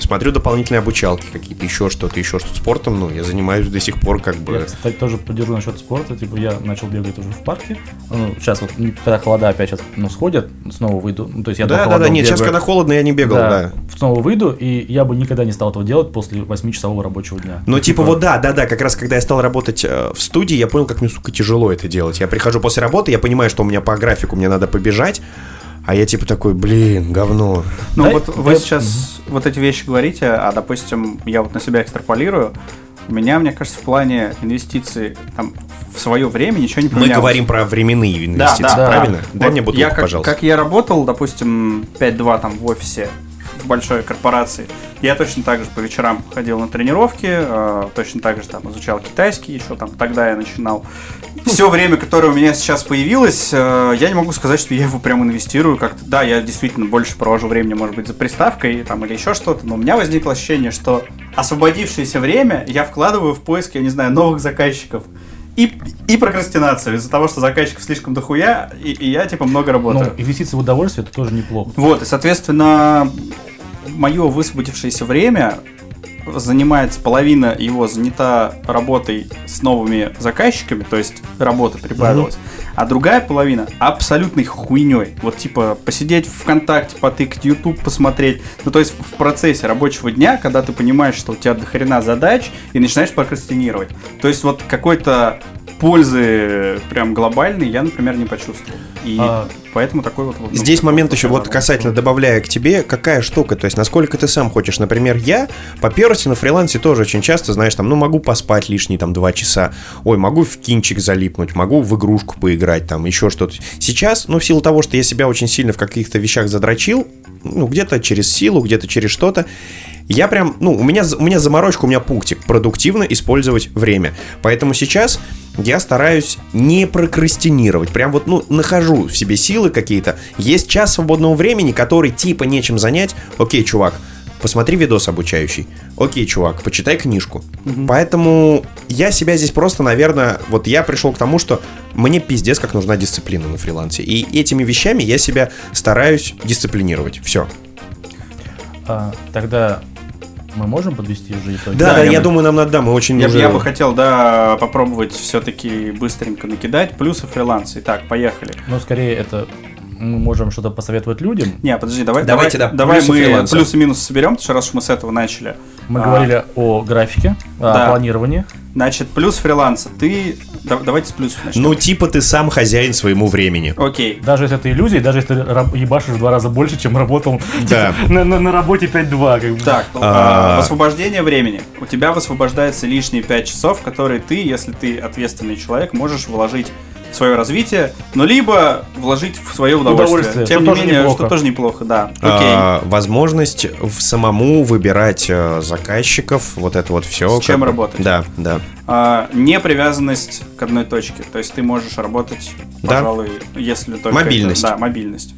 смотрю дополнительные обучалки какие-то, еще что-то, еще что-то. Спортом, ну, я занимаюсь до сих пор, как бы... Я, кстати, тоже поддержу насчет спорта. Типа, я начал бегать уже в парке. Ну, сейчас вот, когда холода опять сейчас, ну, сходят, снова выйду. Ну, то есть я да, да, да, нет, сейчас, бегаю. когда холодно, я не бегал, да. Снова выйду, и я бы никогда не стал этого делать после 8-часового рабочего дня. Ну, типа вот да, да, да, как раз когда я стал работать э, в студии, я понял, как мне, сука, тяжело это делать. Я прихожу после работы, я понимаю, что у меня по графику мне надо побежать, а я типа такой, блин, говно. Ну Да, вот вы я- сейчас вот эти вещи говорите, а допустим, я вот на себя экстраполирую. У меня, мне кажется, в плане инвестиций там, в свое время ничего не Мы поменялось. говорим про временные инвестиции, да, да. правильно? Дай Вот мне бутылку, я как, пожалуйста. Как я работал, допустим, 5-2 там в офисе в большой корпорации, я точно так же по вечерам ходил на тренировки, э, точно так же там изучал китайский, еще там тогда я начинал. Все время, которое у меня сейчас появилось, э, я не могу сказать, что я его прям инвестирую как-то. Да, я действительно больше провожу времени, может быть, за приставкой там, или еще что-то, но у меня возникло ощущение, что освободившееся время я вкладываю в поиск, я не знаю, новых заказчиков. И, и прокрастинацию из-за того, что заказчиков слишком дохуя, и, и я типа много Ну, работаю. инвестиции в удовольствие это тоже неплохо. Вот, и, соответственно, мое высвободившееся время занимается, половина его занята работой с новыми заказчиками, то есть работа прибавилась, а другая половина абсолютной хуйней. Вот типа посидеть ВКонтакте, потыкать YouTube, посмотреть. Ну, то есть в процессе рабочего дня, когда ты понимаешь, что у тебя дохрена задач, и начинаешь прокрастинировать. То есть вот какой-то пользы прям глобальной я, например, не почувствовал. И А, поэтому такой вот... ну, Здесь момент еще вот касательно добавляя к тебе, какая штука, то есть насколько ты сам хочешь. Например, я по первости на фрилансе тоже очень часто, знаешь, там, ну могу поспать лишние там два часа, ой, могу в кинчик залипнуть, могу в игрушку поиграть, там еще что-то. Сейчас, ну в силу того, что я себя очень сильно в каких-то вещах задрочил, ну где-то через силу, где-то через что-то, я прям, ну, у меня, у меня заморочка, у меня пунктик, продуктивно использовать время. Поэтому сейчас я стараюсь не прокрастинировать. Прям вот, ну, нахожу в себе силы какие-то. Есть час свободного времени, который типа нечем занять. Окей, чувак, посмотри видос обучающий. Окей, чувак, почитай книжку. Поэтому я себя здесь просто, наверное, вот я пришел к тому, что мне пиздец как нужна дисциплина на фрилансе. И этими вещами я себя стараюсь дисциплинировать. Все. а, тогда мы можем подвести уже итоги? Да, Да, да, я я, бы- думаю, нам надо, да, мы очень Я, уже... я бы хотел, да, попробовать все-таки быстренько накидать плюсы фриланса. Итак, поехали. Но скорее это мы можем что-то посоветовать людям. Не, подожди, давай, Давайте, давай, да, давай мы фриланса. плюсы и минусы соберем, потому что раз уж мы с этого начали. Мы А, говорили о графике, Да. о планировании. Значит, плюс фриланса. Ты... да- давайте с плюсов начнем. Ну, типа ты сам хозяин своему времени. Окей. Даже если это иллюзия, даже если ты ебашишь в два раза больше, чем работал Да. типа, на, на- на работе 5-2. Как бы. Так, А. а, высвобождение времени. У тебя высвобождается лишние 5 часов, которые ты, если ты ответственный человек, можешь вложить свое развитие, но либо вложить в свое удовольствие. Удовольствие, Тем что не менее, неплохо. что тоже неплохо, да. Окей. А, возможность в самому выбирать э, заказчиков, вот это вот все. С чем работать. Да, да. А, не привязанность к одной точке. То есть ты можешь работать, Да. пожалуй, если только... Мобильность. это- да, мобильность.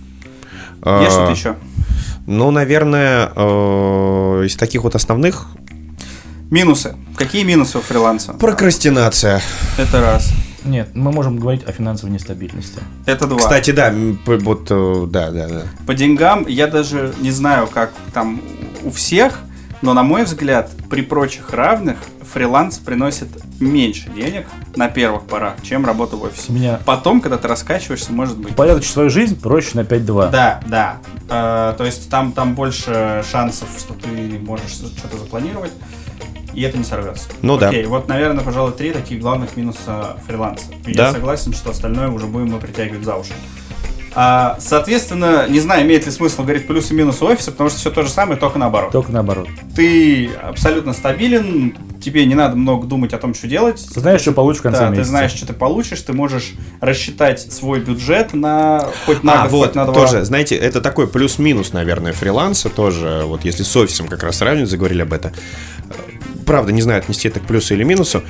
А, Есть что-то еще? Ну, наверное, э, из таких вот основных Минусы. Какие минусы у фриланса? прокрастинация. Это раз. Нет, мы можем говорить о финансовой нестабильности. Это два. Кстати, да, вот, э, да, да, да. По деньгам я даже не знаю, как там у всех, но на мой взгляд, при прочих равных фриланс приносит меньше денег на первых порах, чем работа в офисе. У меня Потом, когда ты раскачиваешься, может быть. упорядочить свою жизнь проще на 5-2. Да, да. Э, то есть там, там больше шансов, что ты можешь что-то запланировать, и это не сорвется. Ну да. Окей, вот, наверное, пожалуй, три таких главных минуса фриланса. И Да. Я согласен, что остальное уже будем мы притягивать за уши. А, соответственно, не знаю, имеет ли смысл говорить плюсы и минусы офиса, потому что все то же самое, только наоборот. Только наоборот. Ты абсолютно стабилен, тебе не надо много думать о том, что делать. Ты знаешь, что получишь в конце Да, месяца. ты знаешь, что ты получишь, ты можешь рассчитать свой бюджет на хоть на а, год, вот, хоть на два. тоже, знаете, это такой плюс-минус, наверное, фриланса тоже, вот если с офисом как раз сравнивать, заговорили об этом. Правда, не знаю, отнести это к плюсу или минусу.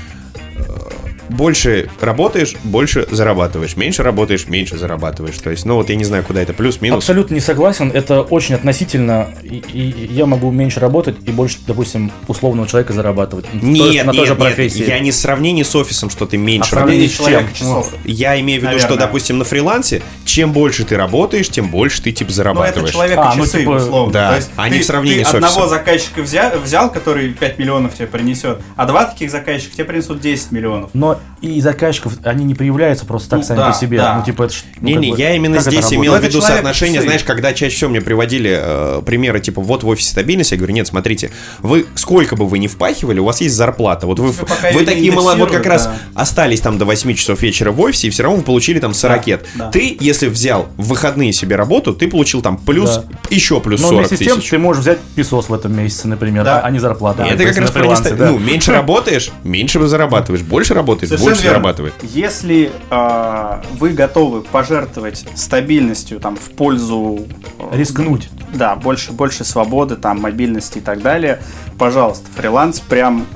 Больше работаешь, больше зарабатываешь. Меньше работаешь, меньше зарабатываешь. То есть, ну вот я не знаю, куда это плюс-минус. Абсолютно не согласен. Это очень относительно. И, и я могу меньше работать и больше, допустим, условного человека зарабатывать. То есть Нет, на той нет, же нет, профессии. я не в сравнении с офисом, что ты А меньше сравнении с человека чем? часов. Я имею в виду, что, Наверное. допустим, на фрилансе, чем больше ты работаешь, тем больше ты, типа, Ну, это зарабатываешь. человек А, ну, часы, типа, условно. да, То есть а не ты, в сравнении ты с одного офисом. заказчика взял, взял, который 5 миллионов тебе принесет, а два таких заказчика тебе принесут 10 миллионов. Но и заказчиков, они не появляются просто так Ну, сами да, по себе. да. Ну, типа, это ну, Не-не, как бы, я именно здесь имел Ну, в это виду человек соотношение, часы. знаешь, когда чаще всего мне приводили э, примеры, типа, вот в офисе стабильность, я говорю, нет, смотрите, вы сколько бы вы ни впахивали, у вас есть зарплата. Вот вы, пока вы не такие молодые, вот как раз индексируют, остались там до 8 часов вечера в офисе, и все равно вы получили там 40 Да, да. Ты, если взял в выходные себе работу, ты получил там плюс, Да. еще плюс Но 40 вместе с тем тысяч. ты можешь взять песос в этом месяце, например, Да. а, а не зарплату. То это как раз да. Ну, меньше работаешь, меньше зарабатываешь. Больше работаешь, работает, Совершенно больше верно. зарабатывает. Если а, вы готовы пожертвовать стабильностью там в пользу э, Рискнуть. да, больше, больше свободы, там, мобильности и так далее, пожалуйста, фриланс прям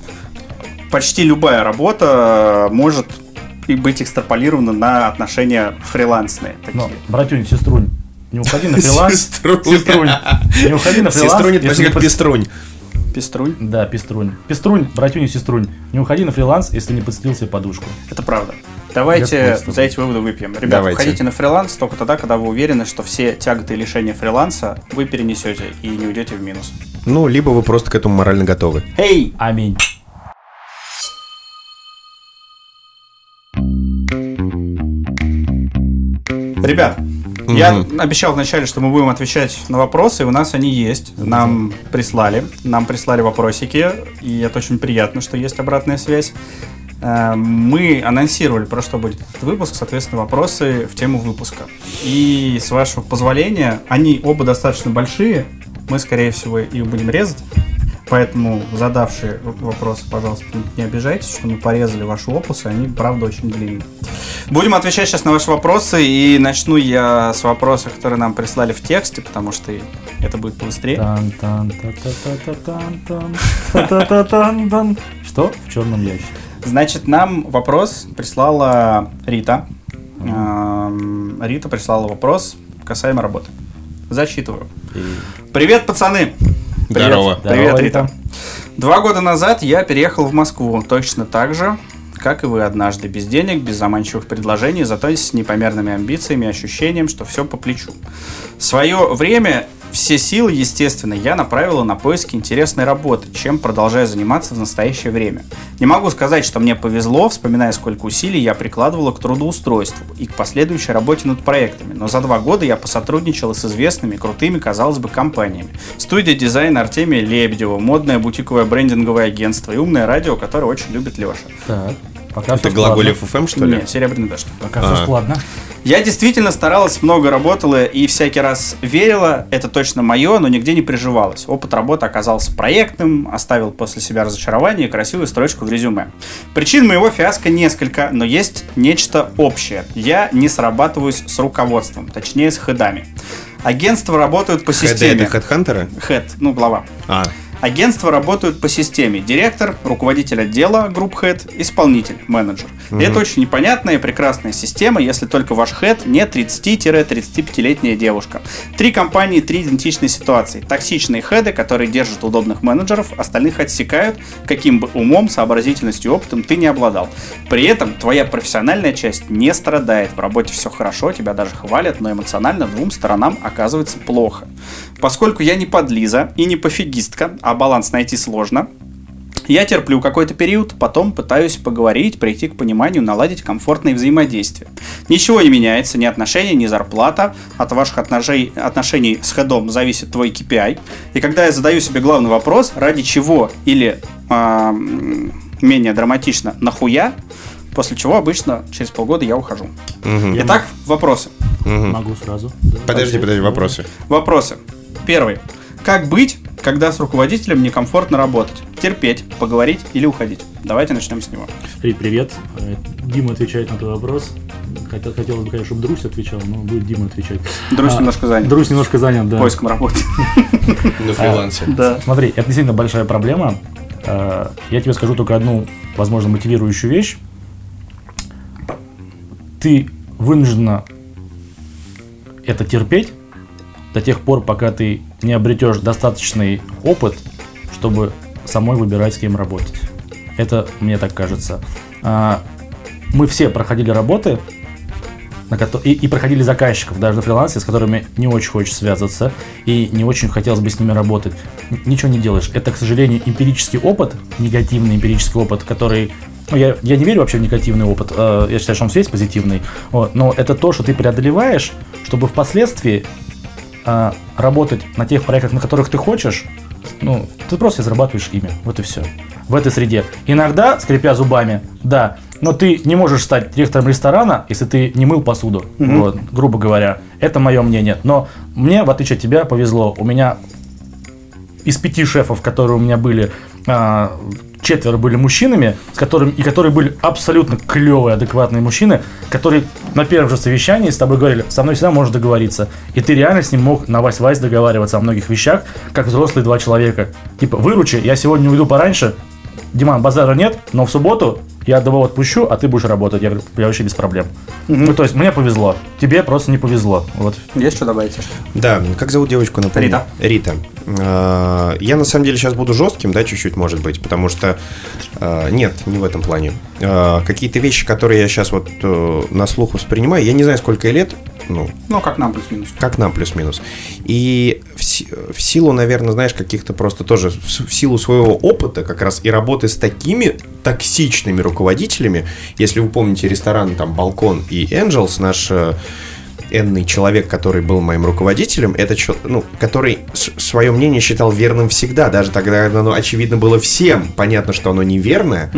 почти любая работа может и быть экстраполирована на отношения фрилансные. Такие. Но, братюнь, сеструнь, не уходи на фриланс. Сеструнь. Не уходи на фриланс. Сеструнь, это как под- пеструнь. Да, пеструнь. Пеструнь, братюнь и сеструнь. Не уходи на фриланс, если не подстелил себе подушку. Это правда. Давайте за эти выводы выпьем. Ребята, Давайте. уходите на фриланс только тогда, когда вы уверены, что все тяготы и лишения фриланса вы перенесете и не уйдете в минус. Ну, либо вы просто к этому морально готовы. Эй! Аминь. Ребят, я обещал вначале, что мы будем отвечать на вопросы, и у нас они есть. Нам прислали, нам прислали вопросики, и это очень приятно, что есть обратная связь. Э, Мы анонсировали, про что будет этот выпуск, соответственно, вопросы в тему выпуска. И с вашего позволения, они оба достаточно большие, мы, скорее всего, их будем резать. Поэтому задавшие вопросы, пожалуйста, не обижайтесь, что мы порезали ваши опусы, они, правда, очень длинные. Будем отвечать сейчас на ваши вопросы, и начну я с вопроса, который нам прислали в тексте, потому что это будет побыстрее. тан Что в черном ящике? Значит, нам вопрос прислала Рита. Рита прислала вопрос касаемо работы. Зачитываю. Привет, пацаны! Привет. Здорово. Привет. Рита. Два года назад я переехал в Москву, точно так же, как и вы однажды, без денег, без заманчивых предложений, зато с непомерными амбициями и ощущением, что все по плечу. Свое время, все силы, естественно, я направила на поиски интересной работы, чем продолжаю заниматься в настоящее время. Не могу сказать, что мне повезло, вспоминая, сколько усилий я прикладывала к трудоустройству и к последующей работе над проектами, но за два года я посотрудничала с известными, крутыми, казалось бы, компаниями. Студия дизайна Артемия Лебедева, модное бутиковое брендинговое агентство и умное радио, которое очень любит Леша. Так, пока Это глаголев ФМ, что ли? Нет, серебряный дождь. Пока А. все складно. Я действительно старалась, много работала и всякий раз верила, это точно мое, но нигде не приживалась. Опыт работы оказался проектным, оставил после себя разочарование и красивую строчку в резюме. Причин моего фиаско несколько, но есть нечто общее. Я не срабатываюсь с руководством, точнее с хедами. Агентства работают по системе. это хедхантеры? Хед, ну глава. А, Агентства работают по системе. Директор, руководитель отдела, групп хед, исполнитель, менеджер. И это очень непонятная и прекрасная система, если только ваш хед не 30-35-летняя девушка. Три компании, три идентичные ситуации. Токсичные хеды, которые держат удобных менеджеров, остальных отсекают, каким бы умом, сообразительностью и опытом ты не обладал. При этом твоя профессиональная часть не страдает. В работе все хорошо, тебя даже хвалят, но эмоционально двум сторонам оказывается плохо. Поскольку я не подлиза и не пофигистка, а баланс найти сложно, я терплю какой-то период, потом пытаюсь поговорить, прийти к пониманию, наладить комфортное взаимодействие. Ничего не меняется, ни отношения, ни зарплата. От ваших отношений, отношений с хедом зависит твой KPI. И когда я задаю себе главный вопрос, ради чего или м, менее драматично, нахуя, после чего обычно через полгода я ухожу. Итак, вопросы. Могу сразу. Да, подожди, подожди, вопросы. Вопросы. Первый. Как быть, когда с руководителем некомфортно работать? Терпеть, поговорить или уходить? Давайте начнем с него. Рит, привет. Э, Дима отвечает на твой вопрос. Хотел, хотелось бы, конечно, чтобы Друсь отвечал, но будет Дима отвечать. Друзь А, немножко занят. Друсь немножко занят, да. Поиском работы. На фрилансе. Да. Смотри, это действительно большая проблема. Э, Я тебе скажу только одну, возможно, мотивирующую вещь. Ты вынуждена это терпеть до тех пор, пока ты не обретешь достаточный опыт, чтобы самой выбирать, с кем работать. Это мне так кажется. А, Мы все проходили работы, и, и проходили заказчиков даже на фрилансе, с которыми не очень хочешь связываться и не очень хотелось бы с ними работать. Ничего не делаешь. Это, к сожалению, эмпирический опыт, негативный эмпирический опыт, который... Ну, я, я не верю вообще в негативный опыт. э, Я считаю, что он все есть позитивный. Вот, но это то, что ты преодолеваешь, чтобы впоследствии а, работать на тех проектах, на которых ты хочешь, ну, ты просто зарабатываешь имя. Вот и все. В этой среде. Иногда, скрипя зубами, да, но ты не можешь стать директором ресторана, если ты не мыл посуду. Вот, грубо говоря. Это мое мнение. Но мне, в отличие от тебя, повезло. У меня из пяти шефов, которые у меня были, а, четверо были мужчинами, с которыми, и которые были абсолютно клевые, адекватные мужчины, которые на первом же совещании с тобой говорили, со мной всегда можешь договориться. И ты реально с ним мог на вась-вась договариваться о многих вещах, как взрослые два человека. Типа, выручи, я сегодня уйду пораньше, Диман, базара нет, но в субботу я одного отпущу, а ты будешь работать. Я говорю, я вообще без проблем. Ну, то есть, мне повезло. Тебе просто не повезло. Вот. Есть что добавить? Да, как зовут девочку, напомню? Рита. Рита. Э, Я на самом деле сейчас буду жестким, да, чуть-чуть, может быть, потому что э, нет, не в этом плане. Э, Какие-то вещи, которые я сейчас вот на слух воспринимаю, я не знаю, сколько лет, ну, Ну, как нам плюс-минус. как нам плюс-минус. И в, в силу, наверное, знаешь, каких-то просто тоже в силу своего опыта как раз и работы с такими токсичными руководителями, если вы помните ресторан там Балкон и Angels, наш энный человек, который был моим руководителем, это чел- ну, который свое мнение считал верным всегда, даже тогда, когда оно очевидно было всем, понятно, что оно неверное.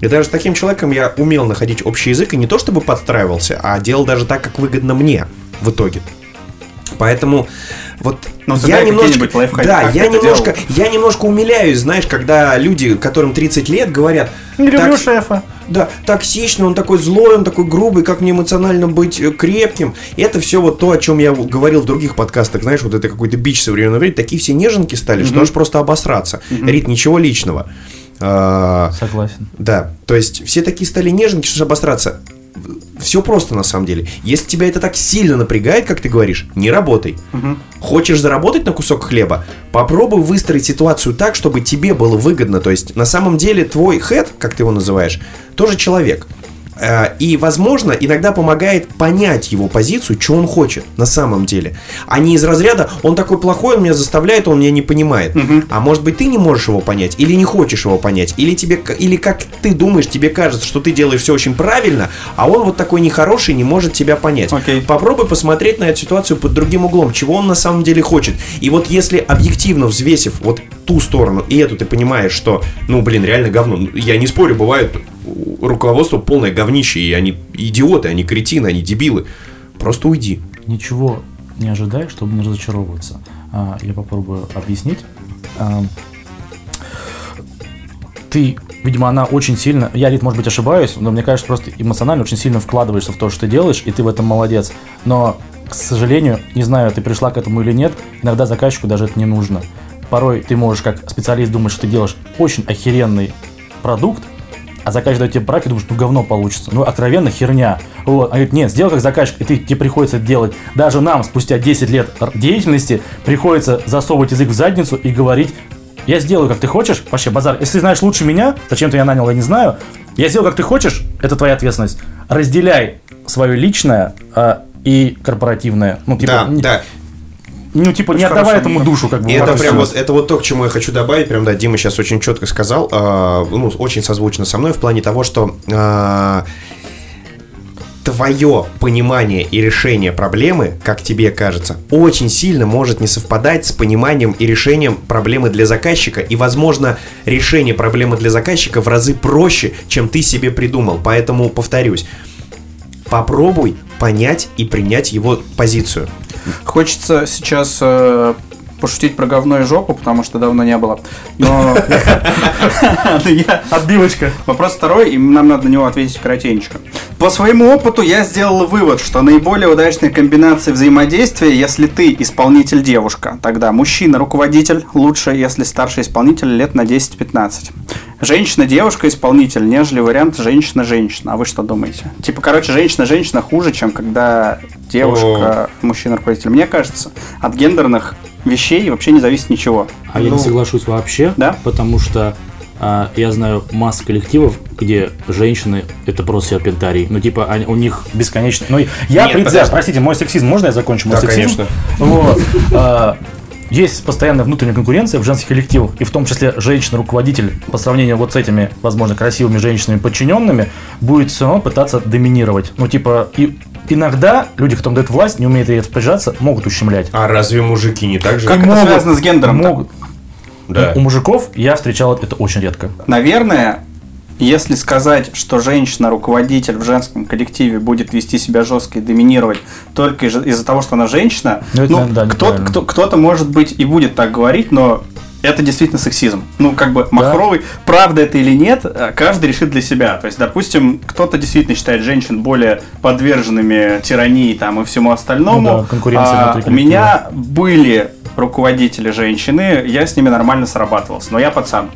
И даже с таким человеком я умел находить общий язык и не то чтобы подстраивался, а делал даже так, как выгодно мне в итоге. Поэтому вот Ну, ты я немножко, лайфхаки, да, я немножко, делал? я немножко умиляюсь, знаешь, когда люди, которым 30 лет, говорят, Не люблю «Так, шефа. Да, токсичный, он такой злой, он такой грубый, как мне эмоционально быть э, крепким. И это все вот то, о чем я говорил в других подкастах, знаешь, вот это какой-то бич современного времени. Такие все неженки стали, что аж просто обосраться. Рит, ничего личного. А, Согласен. да, то есть все такие стали нежники, что ж обосраться. Все просто на самом деле. Если тебя это так сильно напрягает, как ты говоришь, не работай. Хочешь заработать на кусок хлеба? Попробуй выстроить ситуацию так, чтобы тебе было выгодно. То есть на самом деле твой хед, как ты его называешь, тоже человек. Э, И, возможно, иногда помогает понять его позицию, что он хочет на самом деле. А не из разряда «он такой плохой, он меня заставляет, он меня не понимает». А может быть, ты не можешь его понять, или не хочешь его понять, или, тебе, или как ты думаешь, тебе кажется, что ты делаешь все очень правильно, а он вот такой нехороший, не может тебя понять. Окей. Попробуй посмотреть на эту ситуацию под другим углом, чего он на самом деле хочет. И вот если объективно взвесив вот ту сторону и эту, ты понимаешь, что, ну, блин, реально говно. Ну, Я не спорю, бывает руководство полное говнище, и они идиоты, они кретины, они дебилы. Просто уйди. Ничего не ожидай, чтобы не разочаровываться. А, Я попробую объяснить. А, Ты, видимо, она очень сильно, я, Рит, может быть, ошибаюсь, но мне кажется, просто эмоционально очень сильно вкладываешься в то, что ты делаешь, и ты в этом молодец. Но, к сожалению, не знаю, ты пришла к этому или нет, иногда заказчику даже это не нужно. Порой ты можешь как специалист думать, что ты делаешь очень охеренный продукт, а заказчик дает тебе брак, и думаешь, ну говно получится. Ну, откровенно херня. Вот. А говорит, нет, сделай как заказчик, и ты, тебе приходится делать. Даже нам, спустя 10 лет деятельности, приходится засовывать язык в задницу и говорить, я сделаю, как ты хочешь, вообще, базар. Если ты знаешь лучше меня, зачем ты меня нанял, я не знаю. Я сделаю, как ты хочешь, это твоя ответственность. Разделяй свое личное а, и корпоративное. Ну, типа, да, не, да. Ну, типа, не хорошо, этому душу, как бы. И это прям вот, это вот то, к чему я хочу добавить. Прям, да, Дима сейчас очень четко сказал, а, ну, очень созвучно со мной в плане того, что а, твое понимание и решение проблемы, как тебе кажется, очень сильно может не совпадать с пониманием и решением проблемы для заказчика. И, возможно, решение проблемы для заказчика в разы проще, чем ты себе придумал. Поэтому, повторюсь, попробуй понять и принять его позицию. Хочется сейчас э, пошутить про говно и жопу, потому что давно не было. Но я- Отбивочка. Вопрос второй, и нам надо на него ответить коротенько. По своему опыту я сделал вывод, что наиболее удачная комбинация взаимодействия, если ты исполнитель девушка, тогда мужчина руководитель, лучше, если старший исполнитель лет на 10-15. Женщина-девушка исполнитель, нежели вариант женщина-женщина. А вы что думаете? Типа, короче, женщина-женщина хуже, чем когда девушка, мужчина руководитель. Мне кажется, от гендерных вещей вообще не зависит ничего. А я Ну, не соглашусь вообще, да? потому что а, я знаю массу коллективов, где женщины это просто серпентарий. Ну, типа, они- у них бесконечно. Ну, я Нет, предвзят, подожди. простите, мой сексизм, можно я закончу мой Да, сексизм? конечно. Вот. Есть постоянная внутренняя конкуренция в женских коллективах, и в том числе женщина-руководитель по сравнению вот с этими, возможно, красивыми женщинами подчиненными будет все равно пытаться доминировать. Ну, типа, и иногда люди, кто дает власть, не умеют ей распоряжаться, могут ущемлять. А разве мужики не так же? Как это Могут- связано с гендером? Могут. Да. У мужиков я встречал это очень редко. Наверное, если сказать, что женщина-руководитель в женском коллективе будет вести себя жестко и доминировать только из- из-за того, что она женщина, Ну, ну, да, кто, неправильно. кто, кто-то, может быть, и будет так говорить, но это действительно сексизм. Ну, как бы Махровый, правда это или нет, э, каждый решит для себя. То есть, допустим, кто-то действительно считает женщин более подверженными тирании там и всему остальному. Ну да, конкуренции А, у меня были руководители женщины, я с ними нормально срабатывался, но я пацан.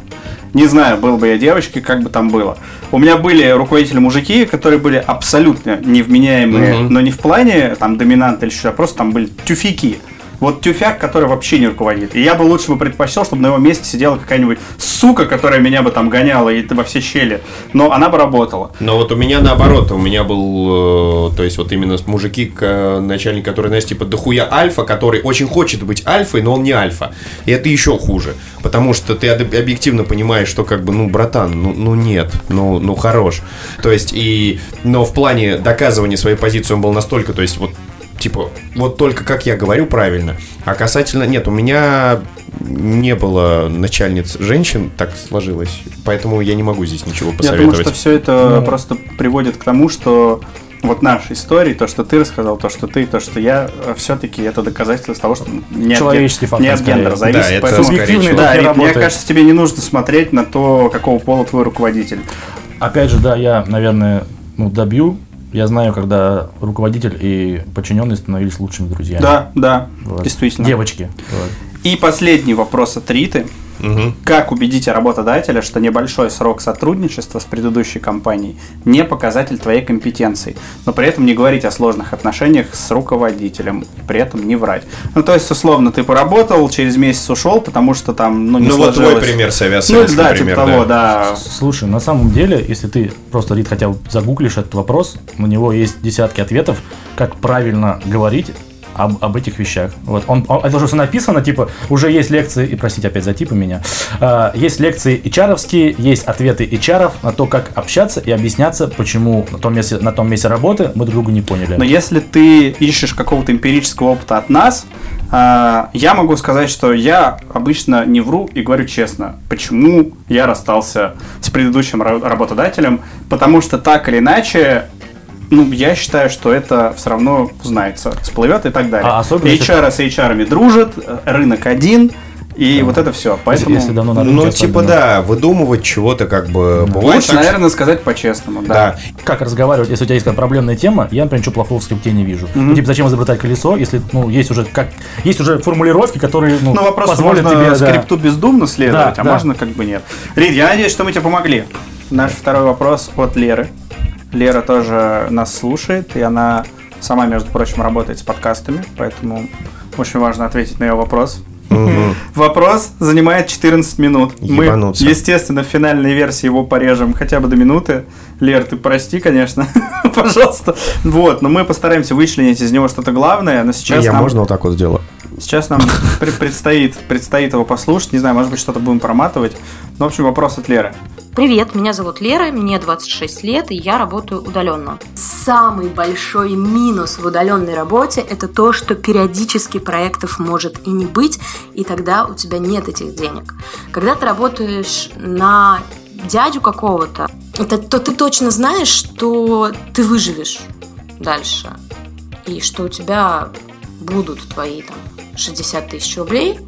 Не знаю, был бы я девочкой, как бы там было. У меня были руководители мужики, которые были абсолютно невменяемые, но не в плане там доминанта или что, а просто там были тюфяки. Вот тюфяк, который вообще не руководит. И я бы лучше бы предпочел, чтобы на его месте сидела какая-нибудь сука, которая меня бы там гоняла и во все щели. Но она бы работала. Но вот у меня наоборот, у меня был, э, то есть вот именно мужики, начальник, который, знаешь, типа дохуя альфа, который очень хочет быть альфой, но он не альфа. И это еще хуже, потому что ты об- объективно понимаешь, что как бы, ну, братан, ну, ну нет, ну, ну хорош. То есть и, но в плане доказывания своей позиции он был настолько, то есть вот типа, вот только как я говорю правильно. А касательно, нет, у меня не было начальниц женщин, так сложилось. Поэтому я не могу здесь ничего Я посоветовать. думаю, что все это просто приводит к тому, что вот наши истории, то, что ты рассказал, то, что ты, то, что я, все-таки это доказательство того, что не от, Человеческий фактор не от скорее. гендера зависит. Да, это поэтому- Субъективный. Да, Рит, мне кажется, тебе не нужно смотреть на то, какого пола твой руководитель. Опять же, да, я, наверное, ну, добью. Я знаю, когда руководитель и подчиненные становились лучшими друзьями. Да, да, Вот. действительно. Девочки. Вот. И последний вопрос от Риты. Мгм. Как убедить работодателя, что небольшой срок сотрудничества с предыдущей компанией не показатель твоей компетенции, но при этом не говорить о сложных отношениях с руководителем, и при этом не врать. Ну, то есть, условно, ты поработал, через месяц ушел, потому что там, ну, не Ну вот твой сложилось. пример, Савяз, Ну, да, пример, типа того, да. Слушай, на самом деле, если ты просто, Рит, хотя бы загуглишь этот вопрос, на него есть десятки ответов, как правильно говорить об, об этих вещах. Вот. Он, он- это уже всё написано, типа, уже есть лекции, и простите опять за типы меня, А, есть лекции HR-овские, есть ответы HR на то, как общаться и объясняться, почему на том месте, на том месте работы мы друг друга не поняли. Но если ты ищешь какого-то эмпирического опыта от нас, а, я могу сказать, что я обычно не вру и говорю честно, почему я расстался с предыдущим ра- работодателем, потому что так или иначе, ну, я считаю, что это все равно узнается, всплывет и так далее. А особенно HR с HR дружат, э, рынок один, и вот это все. Поэтому если давно на рынке Ну, типа, особенно. да, выдумывать чего-то как бы бывает. лучше, так, наверное, сказать по-честному. Да. Да. Как разговаривать, если у тебя есть какая-то проблемная тема, я, например, ничего плохого в скрипте не вижу. Ну, типа, зачем изобретать колесо, если, ну, есть уже как, есть уже формулировки, которые, ну, Ну, вопрос, позволят можно тебе, да. скрипту бездумно следовать, Да, а да. можно как бы нет. Рид, я надеюсь, что мы тебе помогли. Наш второй вопрос от Леры. Лера тоже нас слушает, и она сама, между прочим, работает с подкастами, поэтому очень важно ответить на ее вопрос. Вопрос занимает 14 минут. Ебануться. Мы, естественно, в финальной версии его порежем хотя бы до минуты. Лер, ты прости, конечно, пожалуйста. Вот, но мы постараемся вычленить из него что-то главное, но сейчас Я нам... можно вот так вот сделаю? Сейчас нам пре- предстоит, предстоит его послушать. Не знаю, может быть, что-то будем проматывать. Ну, в общем, вопрос от Леры. Привет, меня зовут Лера, мне 26 лет, и я работаю удаленно. Самый большой минус в удаленной работе – это то, что периодически проектов может и не быть, и тогда у тебя нет этих денег. Когда ты работаешь на дядю какого-то, это, то ты точно знаешь, что ты выживешь дальше, и что у тебя будут твои там 60 тысяч рублей,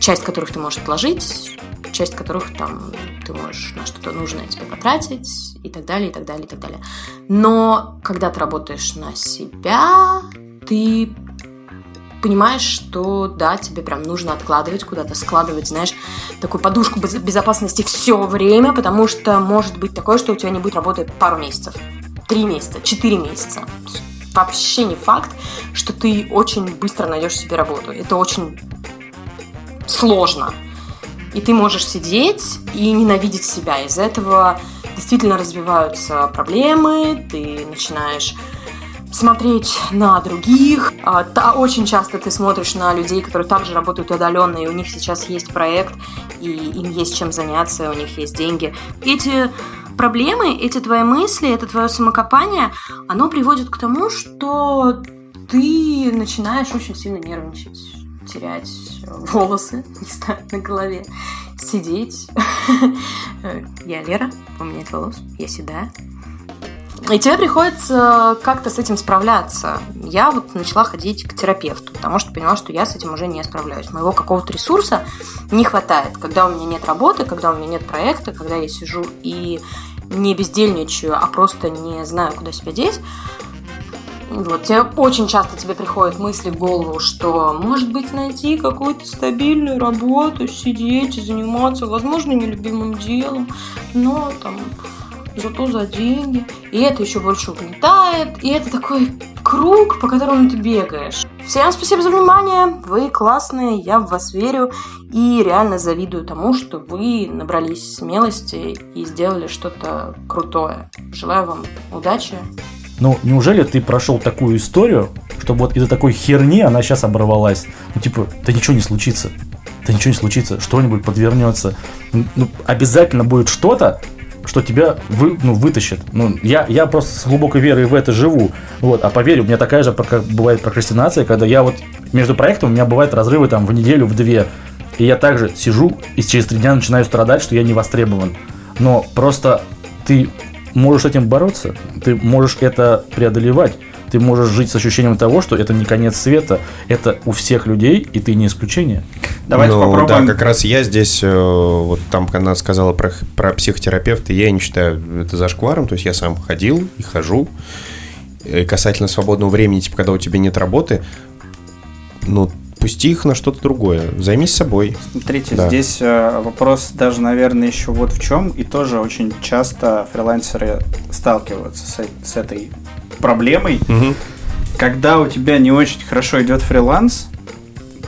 часть которых ты можешь отложить, часть которых там ты можешь на что-то нужное тебе потратить и так далее, и так далее, и так далее. Но когда ты работаешь на себя, ты понимаешь, что да, тебе прям нужно откладывать куда-то, складывать, знаешь, такую подушку без- безопасности все время, потому что может быть такое, что у тебя не будет работы пару месяцев, три месяца, четыре месяца. Вообще не факт, что ты очень быстро найдешь себе работу. Это очень сложно. И ты можешь сидеть и ненавидеть себя. Из-за этого действительно развиваются проблемы, ты начинаешь смотреть на других. А, очень часто ты смотришь на людей, которые также работают удаленно, и у них сейчас есть проект, и им есть чем заняться, у них есть деньги. Эти проблемы, эти твои мысли, это твое самокопание, оно приводит к тому, что ты начинаешь очень сильно нервничать, терять волосы, не знаю, на голове, сидеть. Я Лера, у меня нет волос, я седая. И тебе приходится как-то с этим справляться. Я вот начала ходить к терапевту, потому что поняла, что я с этим уже не справляюсь. Моего какого-то ресурса не хватает. Когда у меня нет работы, когда у меня нет проекта, когда я сижу и не бездельничаю, а просто не знаю, куда себя деть, вот, тебе очень часто тебе приходят мысли в голову, что, может быть, найти какую-то стабильную работу, сидеть и заниматься, возможно, нелюбимым делом, но там зато за деньги. И это еще больше угнетает, и это такой круг, по которому ты бегаешь. Всем спасибо за внимание, вы классные, я в вас верю и реально завидую тому, что вы набрались смелости и сделали что-то крутое. Желаю вам удачи, ну, неужели ты прошел такую историю, чтобы вот из-за такой херни она сейчас оборвалась? Ну, типа, да ничего не случится. Да ничего не случится, что-нибудь подвернется. Ну, обязательно будет что-то, что тебя вы, ну, вытащит. Ну, я, я просто с глубокой верой в это живу. Вот, а поверь, у меня такая же как бывает прокрастинация, когда я вот между проектами у меня бывают разрывы там в неделю, в две. И я также сижу и через три дня начинаю страдать, что я не востребован. Но просто ты можешь с этим бороться, ты можешь это преодолевать, ты можешь жить с ощущением того, что это не конец света, это у всех людей, и ты не исключение. Давайте ну, попробуем. Да, как раз я здесь, э, вот там, она сказала про, про психотерапевта, я не считаю это зашкваром, то есть я сам ходил и хожу. И касательно свободного времени, типа, когда у тебя нет работы, ну, пусти их на что-то другое. Займись собой. Смотрите, да. здесь э, вопрос даже, наверное, еще вот в чем. И тоже очень часто фрилансеры сталкиваются с, с этой проблемой. Угу. Когда у тебя не очень хорошо идет фриланс,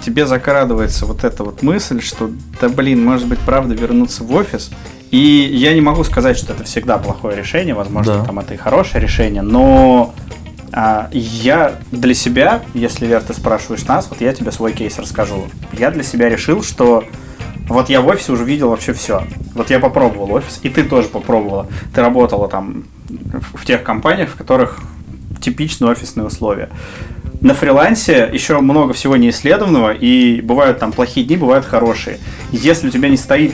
тебе закрадывается вот эта вот мысль, что да блин, может быть, правда вернуться в офис. И я не могу сказать, что это всегда плохое решение, возможно, да. там это и хорошее решение, но а, я для себя, если, Вер, ты спрашиваешь нас, вот я тебе свой кейс расскажу. Я для себя решил, что вот я в офисе уже видел вообще все. Вот я попробовал офис, и ты тоже попробовала. Ты работала там в тех компаниях, в которых типичные офисные условия. На фрилансе еще много всего неисследованного, и бывают там плохие дни, бывают хорошие. Если у тебя не стоит